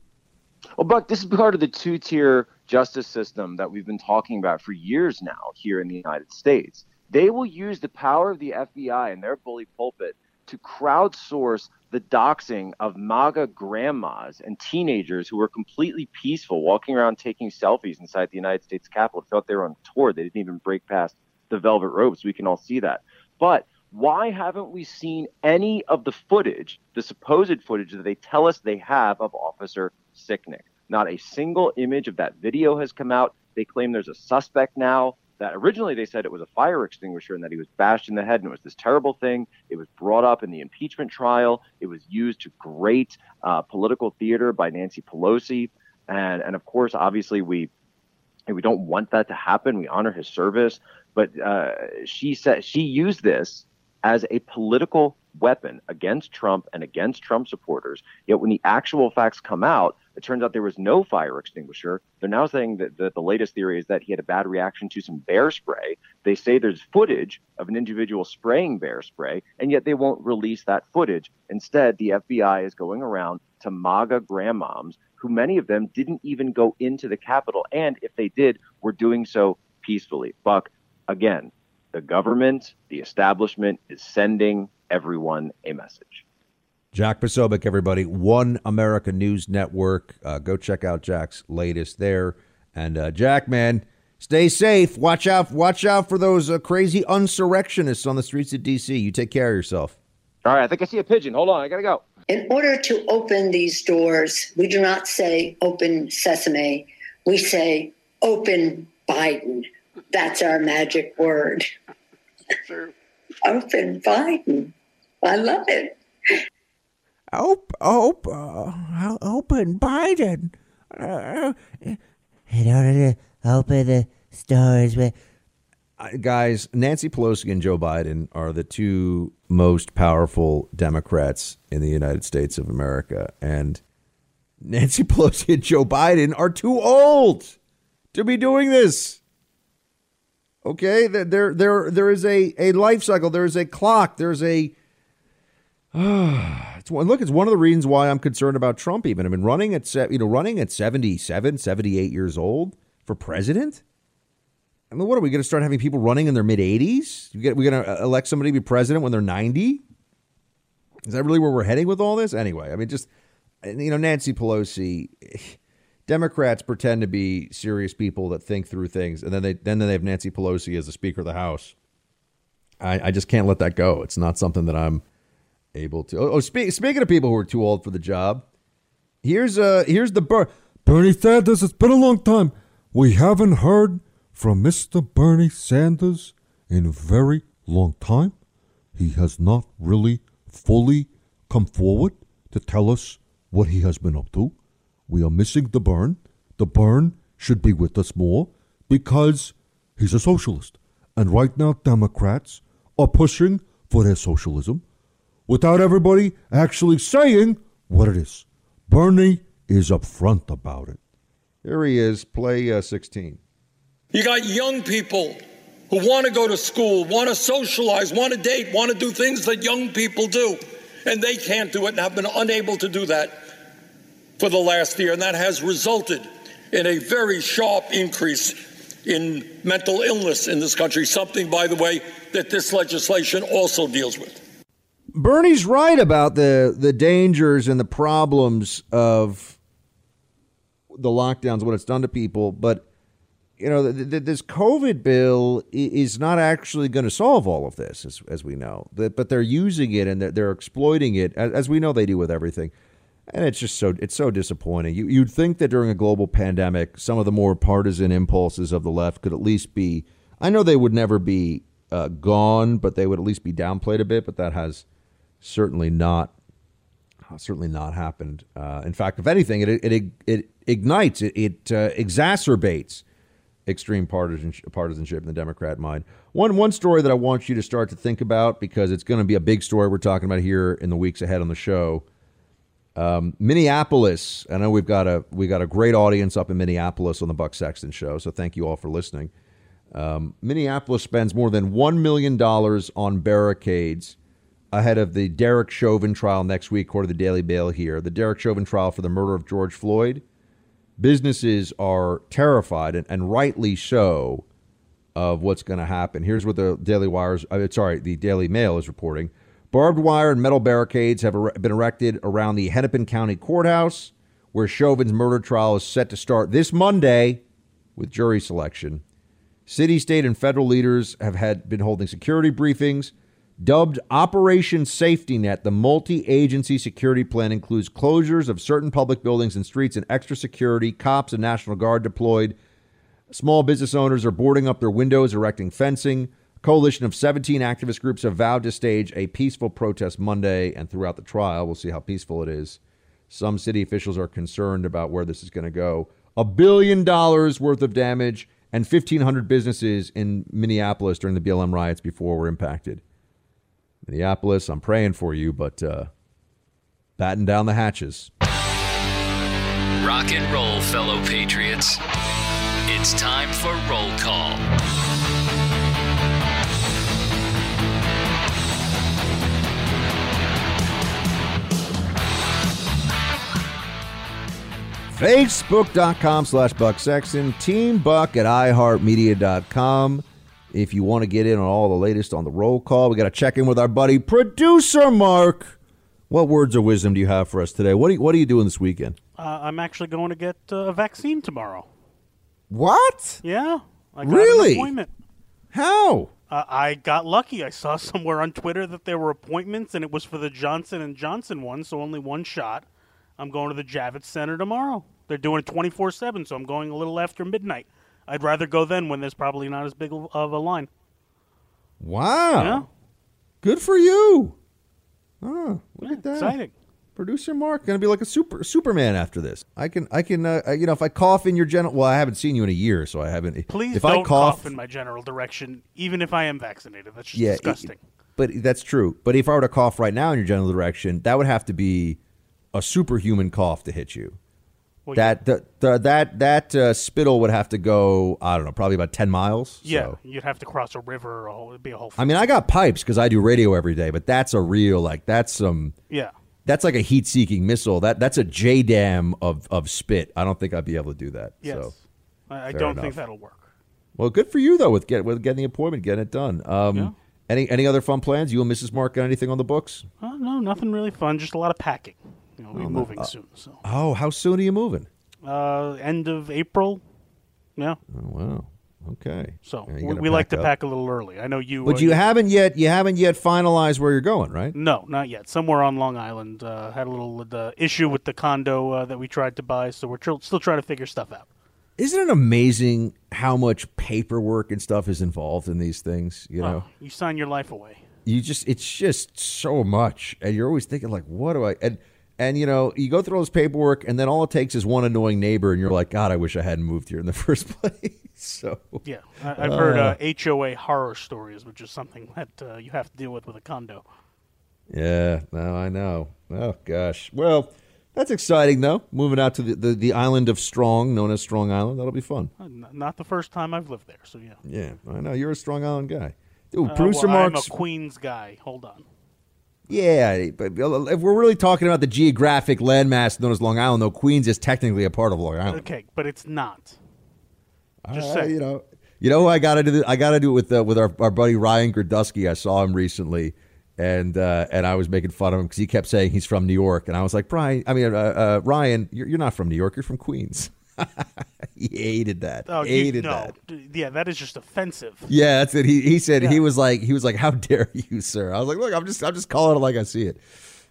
Well, Buck, this is part of the two-tier justice system that we've been talking about for years now here in the United States. They will use the power of the FBI and their bully pulpit to crowdsource the doxing of MAGA grandmas and teenagers who were completely peaceful, walking around taking selfies inside the United States Capitol. Felt they were on tour. They didn't even break past the velvet ropes. We can all see that. But why haven't we seen any of the footage, the supposed footage that they tell us they have of Officer Sicknick? Not a single image of that video has come out. They claim there's a suspect now that originally they said it was a fire extinguisher and that he was bashed in the head and it was this terrible thing. It was brought up in the impeachment trial. It was used to great uh, political theater by Nancy Pelosi. And, and of course, obviously, we we don't want that to happen. We honor his service, but uh, she said she used this as a political weapon against Trump and against Trump supporters. Yet when the actual facts come out, it turns out there was no fire extinguisher. They're now saying that, the latest theory is that he had a bad reaction to some bear spray. They say there's footage of an individual spraying bear spray, and yet they won't release that footage. Instead, the FBI is going around to MAGA grandmoms, who many of them didn't even go into the Capitol. And if they did, were doing so peacefully. Buck, again, the government, the establishment is sending everyone a message. Jack Posobiec, everybody, One America News Network. Uh, go check out Jack's latest there. And uh, Jack, man, stay safe. Watch out! Watch out for those uh, crazy insurrectionists on the streets of D.C. You take care of yourself. All right, I think I see a pigeon. Hold on, I gotta go. In order to open these doors, we do not say open sesame. We say open Biden. That's our magic word. Sure. open Biden. I love it. Op, op, uh, open Biden. Uh, in order to open the stores, with guys, Nancy Pelosi and Joe Biden are the two most powerful Democrats in the United States of America. And Nancy Pelosi and Joe Biden are too old to be doing this. Okay, there, there, there is a, a life cycle. There is a clock. There's a it's one, look, it's one of the reasons why I'm concerned about Trump. Even I mean, running at you know running at 77, 78 years old for president. I mean, what are we going to start having people running in their mid 80s? We get we're going to uh, elect somebody to be president when they're 90? Is that really where we're heading with all this? Anyway, I mean, just you know, Nancy Pelosi. Democrats pretend to be serious people that think through things, and then they then they have Nancy Pelosi as the Speaker of the House. I, I just can't let that go. It's not something that I'm able to. Oh, oh speak, speaking of people who are too old for the job, here's uh here's the Ber- Bernie Sanders. It's been a long time. We haven't heard from Mr. Bernie Sanders in a very long time. He has not really fully come forward to tell us what he has been up to. We are missing the burn. The burn should be with us more because he's a socialist. And right now, Democrats are pushing for their socialism without everybody actually saying what it is. Bernie is upfront about it. Here he is, play uh, 16. You got young people who want to go to school, want to socialize, want to date, want to do things that young people do, and they can't do it and have been unable to do that for the last year. And that has resulted in a very sharp increase in mental illness in this country, something, by the way, that this legislation also deals with. Bernie's right about the, the dangers and the problems of the lockdowns, what it's done to people, but you know, th- th- this COVID bill is not actually going to solve all of this, as, as we know. But they're using it and they're, they're exploiting it, as we know they do with everything. And it's just so it's so disappointing. You, you'd think that during a global pandemic, some of the more partisan impulses of the left could at least be. I know they would never be uh, gone, but they would at least be downplayed a bit. But that has certainly not certainly not happened. Uh, in fact, if anything, it it, it ignites, it, it uh, exacerbates extreme partisanship, partisanship in the Democrat mind. One one story that I want you to start to think about because it's going to be a big story we're talking about here in the weeks ahead on the show. Um, Minneapolis. I know we've got a we got a great audience up in Minneapolis on the Buck Sexton show, so thank you all for listening. Um, Minneapolis spends more than one million dollars on barricades ahead of the Derek Chauvin trial next week, according to the Daily Mail here. The Derek Chauvin trial for the murder of George Floyd businesses are terrified, and, and rightly so, of what's going to happen. Here's what the Daily Wires, uh, sorry, the Daily Mail is reporting. Barbed wire and metal barricades have been erected around the Hennepin County Courthouse, where Chauvin's murder trial is set to start this Monday with jury selection. City, state, and federal leaders have had been holding security briefings Dubbed Operation Safety Net, the multi agency security plan includes closures of certain public buildings and streets and extra security, cops and National Guard deployed. Small business owners are boarding up their windows, erecting fencing. Coalition of 17 activist groups have vowed to stage a peaceful protest Monday and throughout the trial. We'll see how peaceful it is. Some city officials are concerned about where this is going to go. A billion dollars worth of damage and 1,500 businesses in Minneapolis during the BLM riots before were impacted. Minneapolis, I'm praying for you, but uh, batten down the hatches. Rock and roll, fellow patriots. It's time for roll call. Facebook.com slash Buck Sexton, Team Buck at iHeartMedia.com if you want to get in on all the latest on the roll call. We got to check in with our buddy producer Mark. What words of wisdom do you have for us today? What are you, what are you doing this weekend? Uh, I'm actually going to get uh, a vaccine tomorrow. What? Yeah, I got really? an appointment. How? Uh, I got lucky. I saw somewhere on Twitter that there were appointments, and it was for the Johnson and Johnson one, so only one shot. I'm going to the Javits Center tomorrow. They're doing it 24 seven, so I'm going a little after midnight. I'd rather go then when there's probably not as big of a line. Wow. Yeah. Good for you. Oh, look at that. Exciting. Producer Mark gonna be like a super Superman after this. I can I can uh, you know if I cough in your general well I haven't seen you in a year so I haven't. Please if don't I cough, cough in my general direction, even if I am vaccinated. That's just yeah, disgusting. it- but that's true. But if I were to cough right now in your general direction, that would have to be a superhuman cough to hit you. Well, that the, the, that that uh, spittle would have to go. I don't know, probably about ten miles. yeah, So. you'd have to cross a river. Or a whole, it'd be a whole. I mean, I got pipes because I do radio every day, but that's a real like that's some. Yeah. That's like a heat-seeking missile. That that's a JDAM of of spit. I don't think I'd be able to do that. Yes. So, I, I don't enough. think that'll work. well, good for you though with get with getting the appointment, getting it done. Um, Yeah. Any any other fun plans? You and Mrs. Mark got anything on the books? Uh, no, nothing really fun. Just a lot of packing. You know, we're Oh, moving Uh, soon. So Oh, how soon are you moving? Uh, end of April. Yeah. Oh wow. Okay. So Yeah, we, we like to up. pack a little early. I know you. But uh, you haven't yet. You haven't yet finalized where you're going, right? No, not yet. Somewhere on Long Island. Uh, had a little the issue with the condo uh, that we tried to buy, so we're tr- still trying to figure stuff out. Isn't it amazing how much paperwork and stuff is involved in these things? You know, Oh, you sign your life away. you just it's just so much, and you're always thinking like, what do I and and you know you go through all this paperwork, and then all it takes is one annoying neighbor, and you're like, God, I wish I hadn't moved here in the first place. so Yeah, I, I've heard Uh, uh, HOA horror stories, which is something that uh, you have to deal with with a condo. Yeah, no, I know. Oh gosh. Well, that's exciting though. Moving out to the, the, the island of Strong, known as Strong Island. That'll be fun. Uh, not the first time I've lived there, so yeah. Yeah, I know. You're a Strong Island guy. Dude, Uh, producer well, I'm a Queens guy. Hold on. Yeah, but if we're really talking about the geographic landmass known as Long Island, though, Queens is technically a part of Long Island. Okay, but it's not. Just Uh, you know, you know, I got to do. This? I got to do it with uh, with our, our buddy Ryan Girdusky. I saw him recently, and uh, and I was making fun of him because he kept saying he's from New York, and I was like, Brian, I mean, uh, uh, Ryan, you're, you're not from New York. You're from Queens. he hated that. Oh, you, hated no. that. Yeah, that is just offensive. Yeah, that's it. He he said he was like he was like, "How dare you, sir?" I was like, "Look, I'm just I'm just calling it like I see it."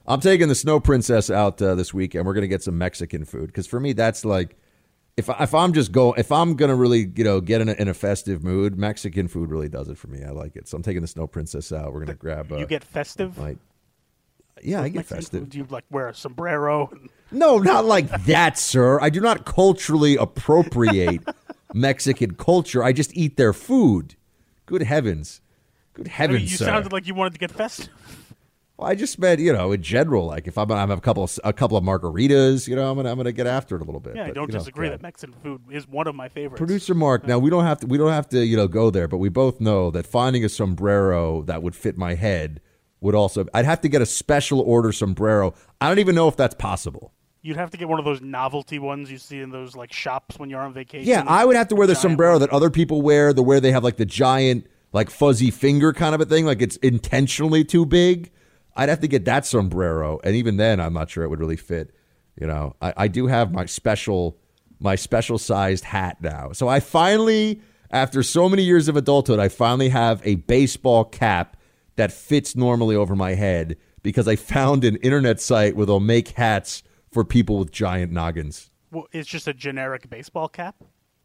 I'm taking the Snow Princess out uh, this week, and we're gonna get some Mexican food because for me, that's like if I- if I'm just go if I'm gonna really you know get in a, in a festive mood, Mexican food really does it for me. I like it, so I'm taking the Snow Princess out. We're gonna grab. Uh, you get festive. like, yeah, I get Mexican festive. Do you like wear a sombrero? No, not like that, sir. I do not culturally appropriate Mexican culture. I just eat their food. Good heavens. Good I mean, heavens, you sir. sounded like you wanted to get festive. Well, I just meant, you know, in general, like if I'm have a couple of, a couple of margaritas, you know, I'm gonna I'm gonna get after it a little bit. Yeah, I don't know, disagree that Mexican food is one of my favorites. Producer Mark, now we don't have to we don't have to, you know, go there, but we both know that finding a sombrero that would fit my head would also I'd have to get a special order sombrero. I don't even know if that's possible. You'd have to get one of those novelty ones you see in those like shops when you're on vacation. Yeah, I would have to wear the Giant sombrero that other people wear, the where they have like the giant, like fuzzy finger kind of a thing, like it's intentionally too big. I'd have to get that sombrero, and even then, I'm not sure it would really fit. You know, I, I do have my special, my special sized hat now. So I finally, after so many years of adulthood, I finally have a baseball cap that fits normally over my head because I found an internet site where they'll make hats for people with giant noggins. Well, it's just a generic baseball cap.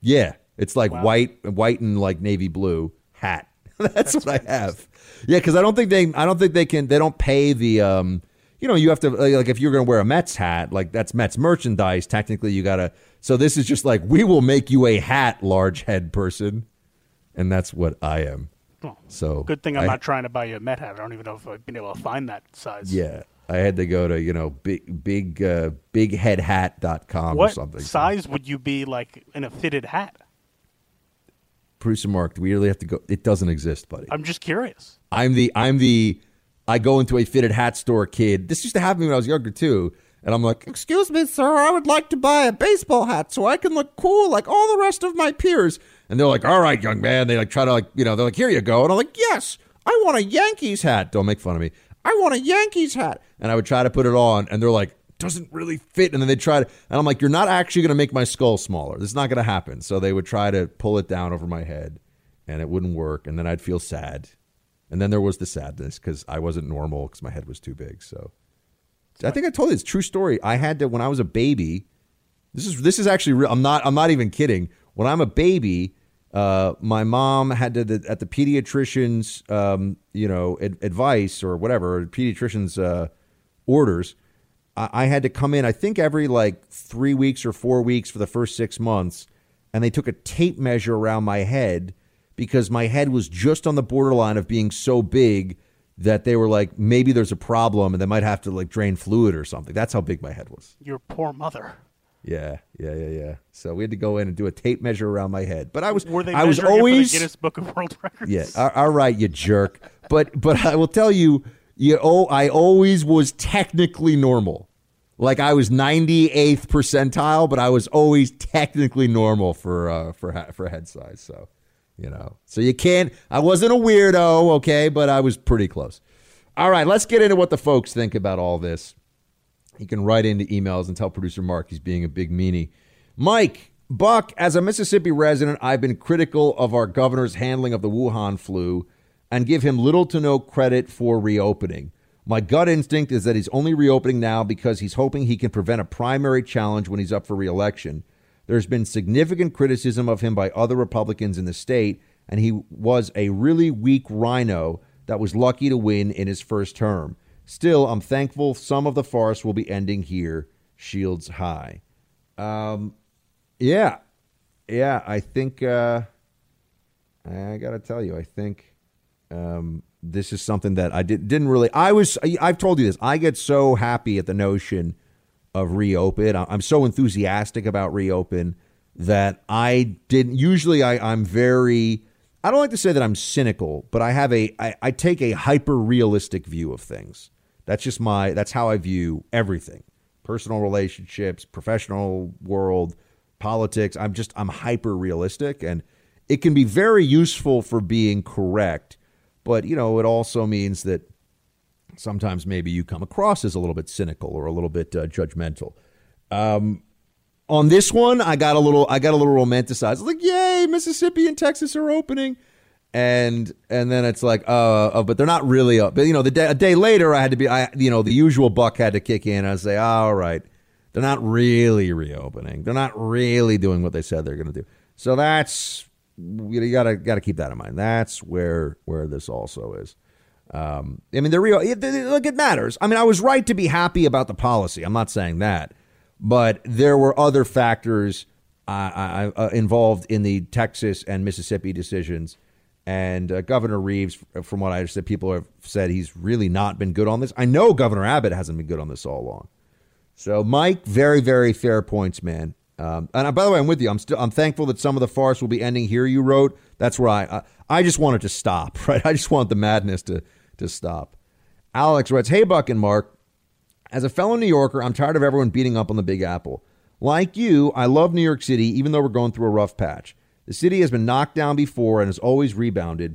Yeah, it's like white, white and like navy blue hat. That's, what I have. Yeah, because I don't think they, I don't think they can, they don't pay the, um, you know, you have to like if you're going to wear a Mets hat, like that's Mets merchandise. Technically, you gotta. So this is just like we will make you a hat, large head person, and that's what I am. Well, So Good thing I'm I- not trying to buy you a Met hat. I don't even know if I've been able to find that size. Yeah, I had to go to you know big big uh, bigheadhat.com or something. What something. size would you be like in a fitted hat? Producer Mark, do we really have to go? It doesn't exist, buddy. I'm just curious. I'm the I'm the I go into a fitted hat store kid. This used to happen when I was younger too. And I'm like, excuse me, sir, I would like to buy a baseball hat so I can look cool like all the rest of my peers. And they're like, all right, young man. They like try to like, you know, they're like, here you go. And I'm like, yes, I want a Yankees hat. Don't make fun of me. I want a Yankees hat. And I would try to put it on, and they're like, doesn't really fit. And then they try to, and I'm like, you're not actually going to make my skull smaller. This is not going to happen. So they would try to pull it down over my head, and it wouldn't work. And then I'd feel sad. And then there was the sadness because I wasn't normal because my head was too big. So I think I told you it's true story. I had to when I was a baby. This is this is actually real. I'm not I'm not even kidding. When I'm a baby, uh, my mom had to the, at the pediatrician's um, you know ad- advice or whatever pediatrician's uh, orders. I, I had to come in. I think every like three weeks or four weeks for the first six months, and they took a tape measure around my head because my head was just on the borderline of being so big that they were like maybe there's a problem and they might have to like drain fluid or something. That's how big my head was. Your poor mother. Yeah, yeah, yeah, yeah. So we had to go in and do a tape measure around my head. But I was Were they I was measuring it for the always Guinness Book of World Records? yeah. All, all right, you jerk. But but I will tell you, you oh, I always was technically normal. Like I was 98th percentile, but I was always technically normal for uh, for for head size. So you know, so you can't. I wasn't a weirdo, okay, but I was pretty close. All right, let's get into what the folks think about all this. You can write into emails and tell producer Mark he's being a big meanie. Mike, Buck, as a Mississippi resident, I've been critical of our governor's handling of the Wuhan flu and give him little to no credit for reopening. My gut instinct is that he's only reopening now because he's hoping he can prevent a primary challenge when he's up for reelection. There's been significant criticism of him by other Republicans in the state, and he was a really weak RINO that was lucky to win in his first term. Still, I'm thankful some of the farce will be ending here, Shields High. Um, yeah, yeah, I think uh, I got to tell you, I think um, this is something that I did, didn't really. I was. I've told you this. I get so happy at the notion of reopen. I'm so enthusiastic about reopen that I didn't. Usually, I, I'm very. I don't like to say that I'm cynical, but I have a. I, I take a hyper realistic view of things. That's just my. That's how I view everything personal relationships, professional world, politics. I'm just I'm hyper realistic and it can be very useful for being correct, but you know, it also means that sometimes maybe you come across as a little bit cynical or a little bit uh, judgmental. Um, on this one, I got a little I got a little romanticized. Like, "Yay, Mississippi and Texas are opening." And and then it's like uh, uh but they're not really up. But you know the day, a day later i had to be i you know the usual buck had to kick in. I say all right they're not really reopening. They're not really doing what they said they're going to do. So that's you gotta gotta keep that in mind. That's where where this also is. Um, i mean the real it, it, look it matters. I mean i was right to be happy about the policy. I'm not saying that. But there were other factors uh, uh, involved in the texas and mississippi decisions and uh, Governor Reeves, from what I understand, people have said he's really not been good on this. I know Governor Abbott hasn't been good on this all along. So, Mike, very, very fair points, man. Um, and uh, by the way, I'm with you. I'm still I'm thankful that some of the farce will be ending here. You wrote. That's where I I, I just wanted to stop. Right. I just want the madness to to stop. Alex writes, "Hey, Buck and Mark, as a fellow New Yorker, I'm tired of everyone beating up on the Big Apple. Like you, I love New York City, even though we're going through a rough patch. The city has been knocked down before and has always rebounded.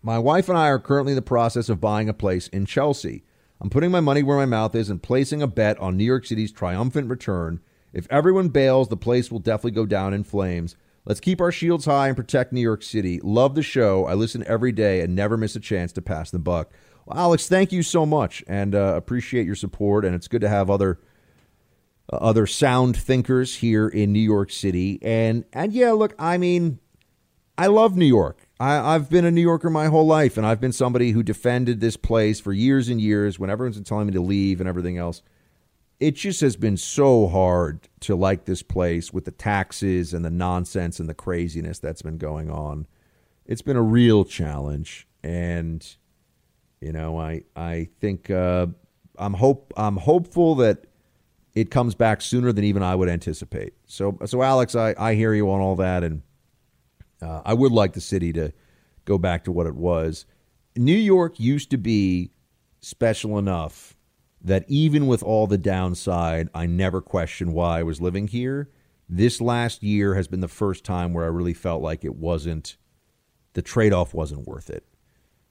My wife and I are currently in the process of buying a place in Chelsea. I'm putting my money where my mouth is and placing a bet on New York City's triumphant return. If everyone bails, the place will definitely go down in flames. Let's keep our shields high and protect New York City. Love the show. I listen every day and never miss a chance to pass the buck. Well, Alex, thank you so much and uh, appreciate your support. And it's good to have other uh, other sound thinkers here in New York City. And and yeah, look, I mean, I love New York. I, have been a New Yorker my whole life, and I've been somebody who defended this place for years and years when everyone's been telling me to leave and everything else. It just has been so hard to like this place with the taxes and the nonsense and the craziness that's been going on. It's been a real challenge, and you know, I I think uh, I'm hope I'm hopeful that it comes back sooner than even I would anticipate. So, so Alex, I, I hear you on all that, and uh, I would like the city to go back to what it was. New York used to be special enough that even with all the downside, I never questioned why I was living here. This last year has been the first time where I really felt like it wasn't the trade off wasn't worth it.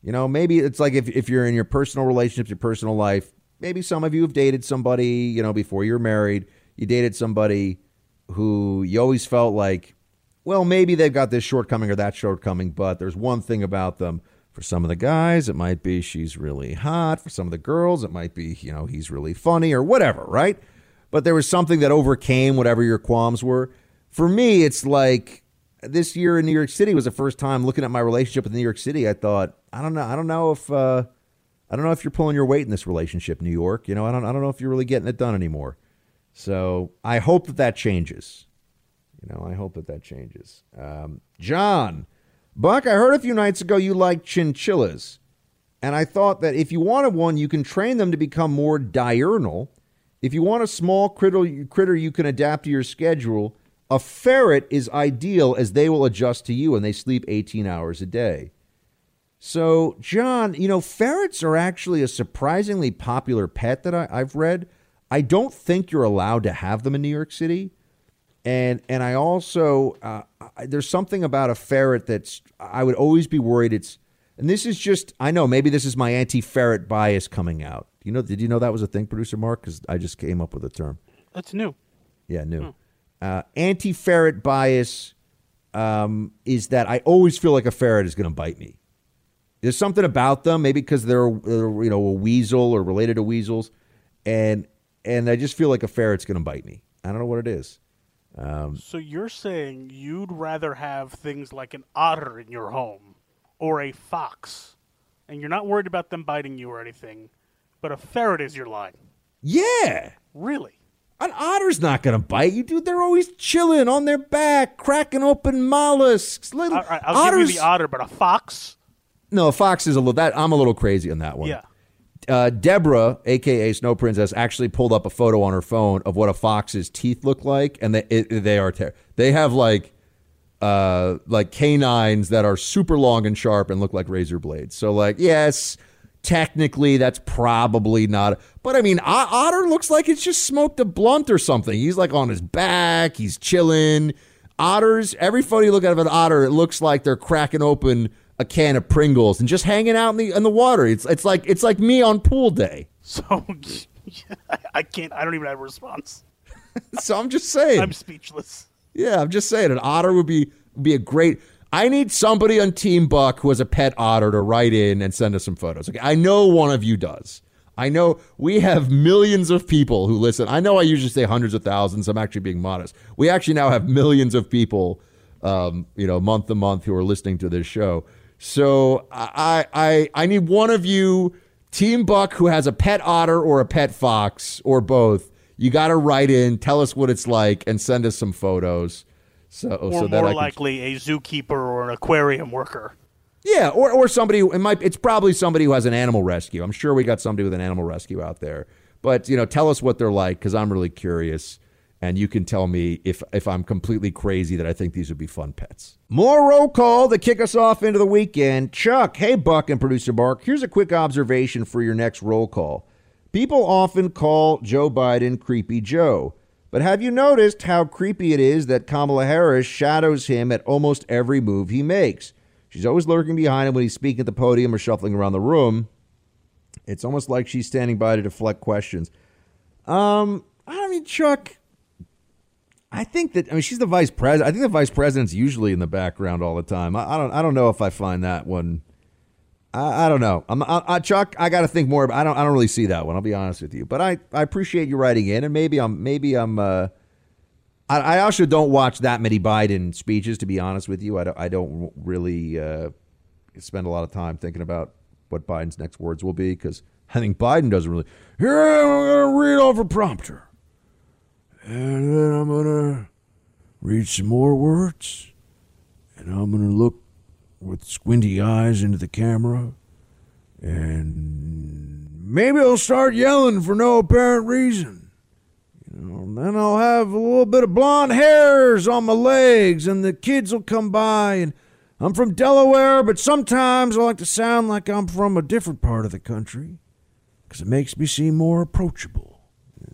You know, maybe it's like if, if you're in your personal relationships, your personal life, maybe some of you have dated somebody, you know, before you're married. You dated somebody who you always felt like, well, maybe they've got this shortcoming or that shortcoming, but there's one thing about them. For some of the guys, it might be she's really hot. For some of the girls, it might be, you know, he's really funny or whatever, right? But there was something that overcame whatever your qualms were. For me, it's like this year in New York City was the first time looking at my relationship with New York City. I thought, I don't know, I don't know if uh, I don't know if you're pulling your weight in this relationship, New York. You know, I don't, I don't know if you're really getting it done anymore. So I hope that that changes. You know, I hope that that changes. Um, John, Buck, I heard a few nights ago you like chinchillas. And I thought that if you wanted one, you can train them to become more diurnal. If you want a small critter, critter you can adapt to your schedule, a ferret is ideal as they will adjust to you and they sleep 18 hours a day. So, John, you know, ferrets are actually a surprisingly popular pet that I, have read. I don't think you're allowed to have them in New York City, and and I also uh, I, there's something about a ferret that's I would always be worried it's. And this is just I know maybe this is my anti-ferret bias coming out. You know, did you know that was a thing, producer Mark? Because I just came up with a term. That's new. Yeah, new. Uh, Anti ferret bias um, is that I always feel like a ferret is going to bite me. There's something about them, maybe because they're, they're you know a weasel or related to weasels, and and I just feel like a ferret's going to bite me. I don't know what it is. Um, So you're saying you'd rather have things like an otter in your home or a fox, and you're not worried about them biting you or anything, but a ferret is your line. yeah, Really? an otter's not going to bite you, dude. They're always chilling on their back, cracking open mollusks. Little All right, I'll otters. give you the otter, but a fox? No, fox is a little. That I'm a little crazy on that one. Yeah. Uh, Deborah, aka Snow Princess, actually pulled up a photo on her phone of what a fox's teeth look like, and they it, they are ter- they have like uh like canines that are super long and sharp and look like razor blades. So like yes, technically that's probably not. But I mean, Otter looks like it's just smoked a blunt or something. He's like on his back, he's chilling. Otters, every photo you look at of an otter, it looks like they're cracking open a can of Pringles and just hanging out in the in the water. It's it's like it's like me on pool day. So I- can't. I don't even have a response. so I'm just saying. I'm speechless. Yeah, I'm just saying an otter would be be a great. I need somebody on Team Buck who has a pet otter to write in and send us some photos. Okay, I know one of you does. I know we have millions of people who listen. I know I usually say hundreds of thousands. I'm actually being modest. We actually now have millions of people, um, you know, month to month who are listening to this show. So I, I, I need one of you, Team Buck, who has a pet otter or a pet fox or both. You got to write in, tell us what it's like, and send us some photos. So, Or so that more can likely a zookeeper or an aquarium worker. yeah, or or somebody. It might. It's probably somebody who has an animal rescue. I'm sure we got somebody with an animal rescue out there. But you know, tell us what they're like because I'm really curious, and you can tell me if if I'm completely crazy that I think these would be fun pets. More roll call to kick us off into the weekend. Chuck, hey Buck and producer Mark, Here's a quick observation for your next roll call. People often call Joe Biden Creepy Joe. But have you noticed how creepy it is that Kamala Harris shadows him at almost every move he makes? She's always lurking behind him when he's speaking at the podium or shuffling around the room. It's almost like she's standing by to deflect questions. Um, I mean, Chuck, I think that I mean she's the vice president. I think the vice president's usually in the background all the time. I, I don't. I don't know if I find that one. I, I don't know. I'm I, I, Chuck. I got to think more. About, I don't. I don't really see that one. I'll be honest with you. But I, I appreciate you writing in, and maybe I'm maybe I'm. Uh, I, I also don't watch that many Biden speeches. To be honest with you, I don't. I don't really uh, spend a lot of time thinking about what Biden's next words will be because I think Biden doesn't really. Here I'm going to read off a prompter, and then I'm going to read some more words, and I'm going to look with squinty eyes into the camera, and maybe I'll start yelling for no apparent reason. You know, and then I'll have a little bit of blonde hairs on my legs, and the kids will come by. And I'm from Delaware, but sometimes I like to sound like I'm from a different part of the country because it makes me seem more approachable.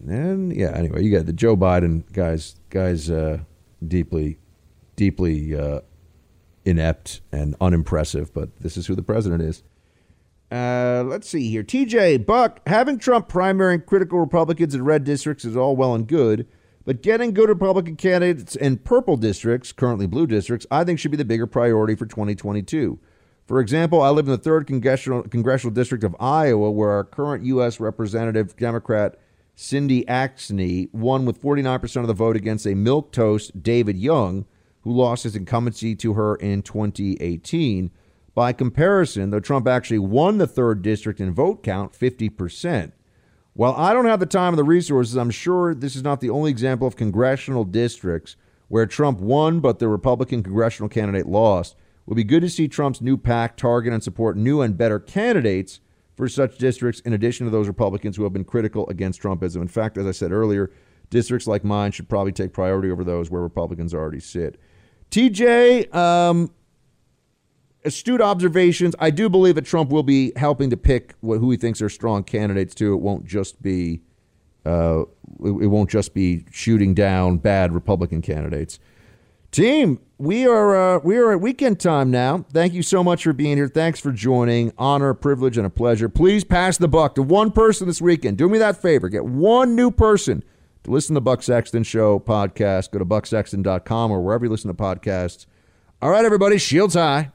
And yeah, anyway, you got the Joe Biden guys, guys, uh, deeply, deeply uh, inept and unimpressive, but this is who the president is. Uh, let's see here. TJ Buck, having Trump primarying critical Republicans in red districts is all well and good, but getting good Republican candidates in purple districts, currently blue districts, I think should be the bigger priority for 2022. For example, I live in the third congressional congressional district of Iowa, where our current U.S. Representative Democrat Cindy Axne won with 49% of the vote against a milk toast David Young, who lost his incumbency to her in 2018. By comparison, though Trump actually won the third district in vote count, 50%. While I don't have the time or the resources, I'm sure this is not the only example of congressional districts where Trump won but the Republican congressional candidate lost. It would be good to see Trump's new PAC target and support new and better candidates for such districts, in addition to those Republicans who have been critical against Trumpism. In fact, as I said earlier, districts like mine should probably take priority over those where Republicans already sit. TJ, um, astute observations. I do believe that Trump will be helping to pick who he thinks are strong candidates too. It won't just be uh, it, it won't just be shooting down bad Republican candidates. Team, we are uh, we are at weekend time now. Thank you so much for being here. Thanks for joining. Honor, privilege, and a pleasure. Please pass the buck to one person this weekend. Do me that favor. Get one new person To listen to the Buck Sexton Show podcast, go to bucksexton.com or wherever you listen to podcasts. All right, everybody, shields high.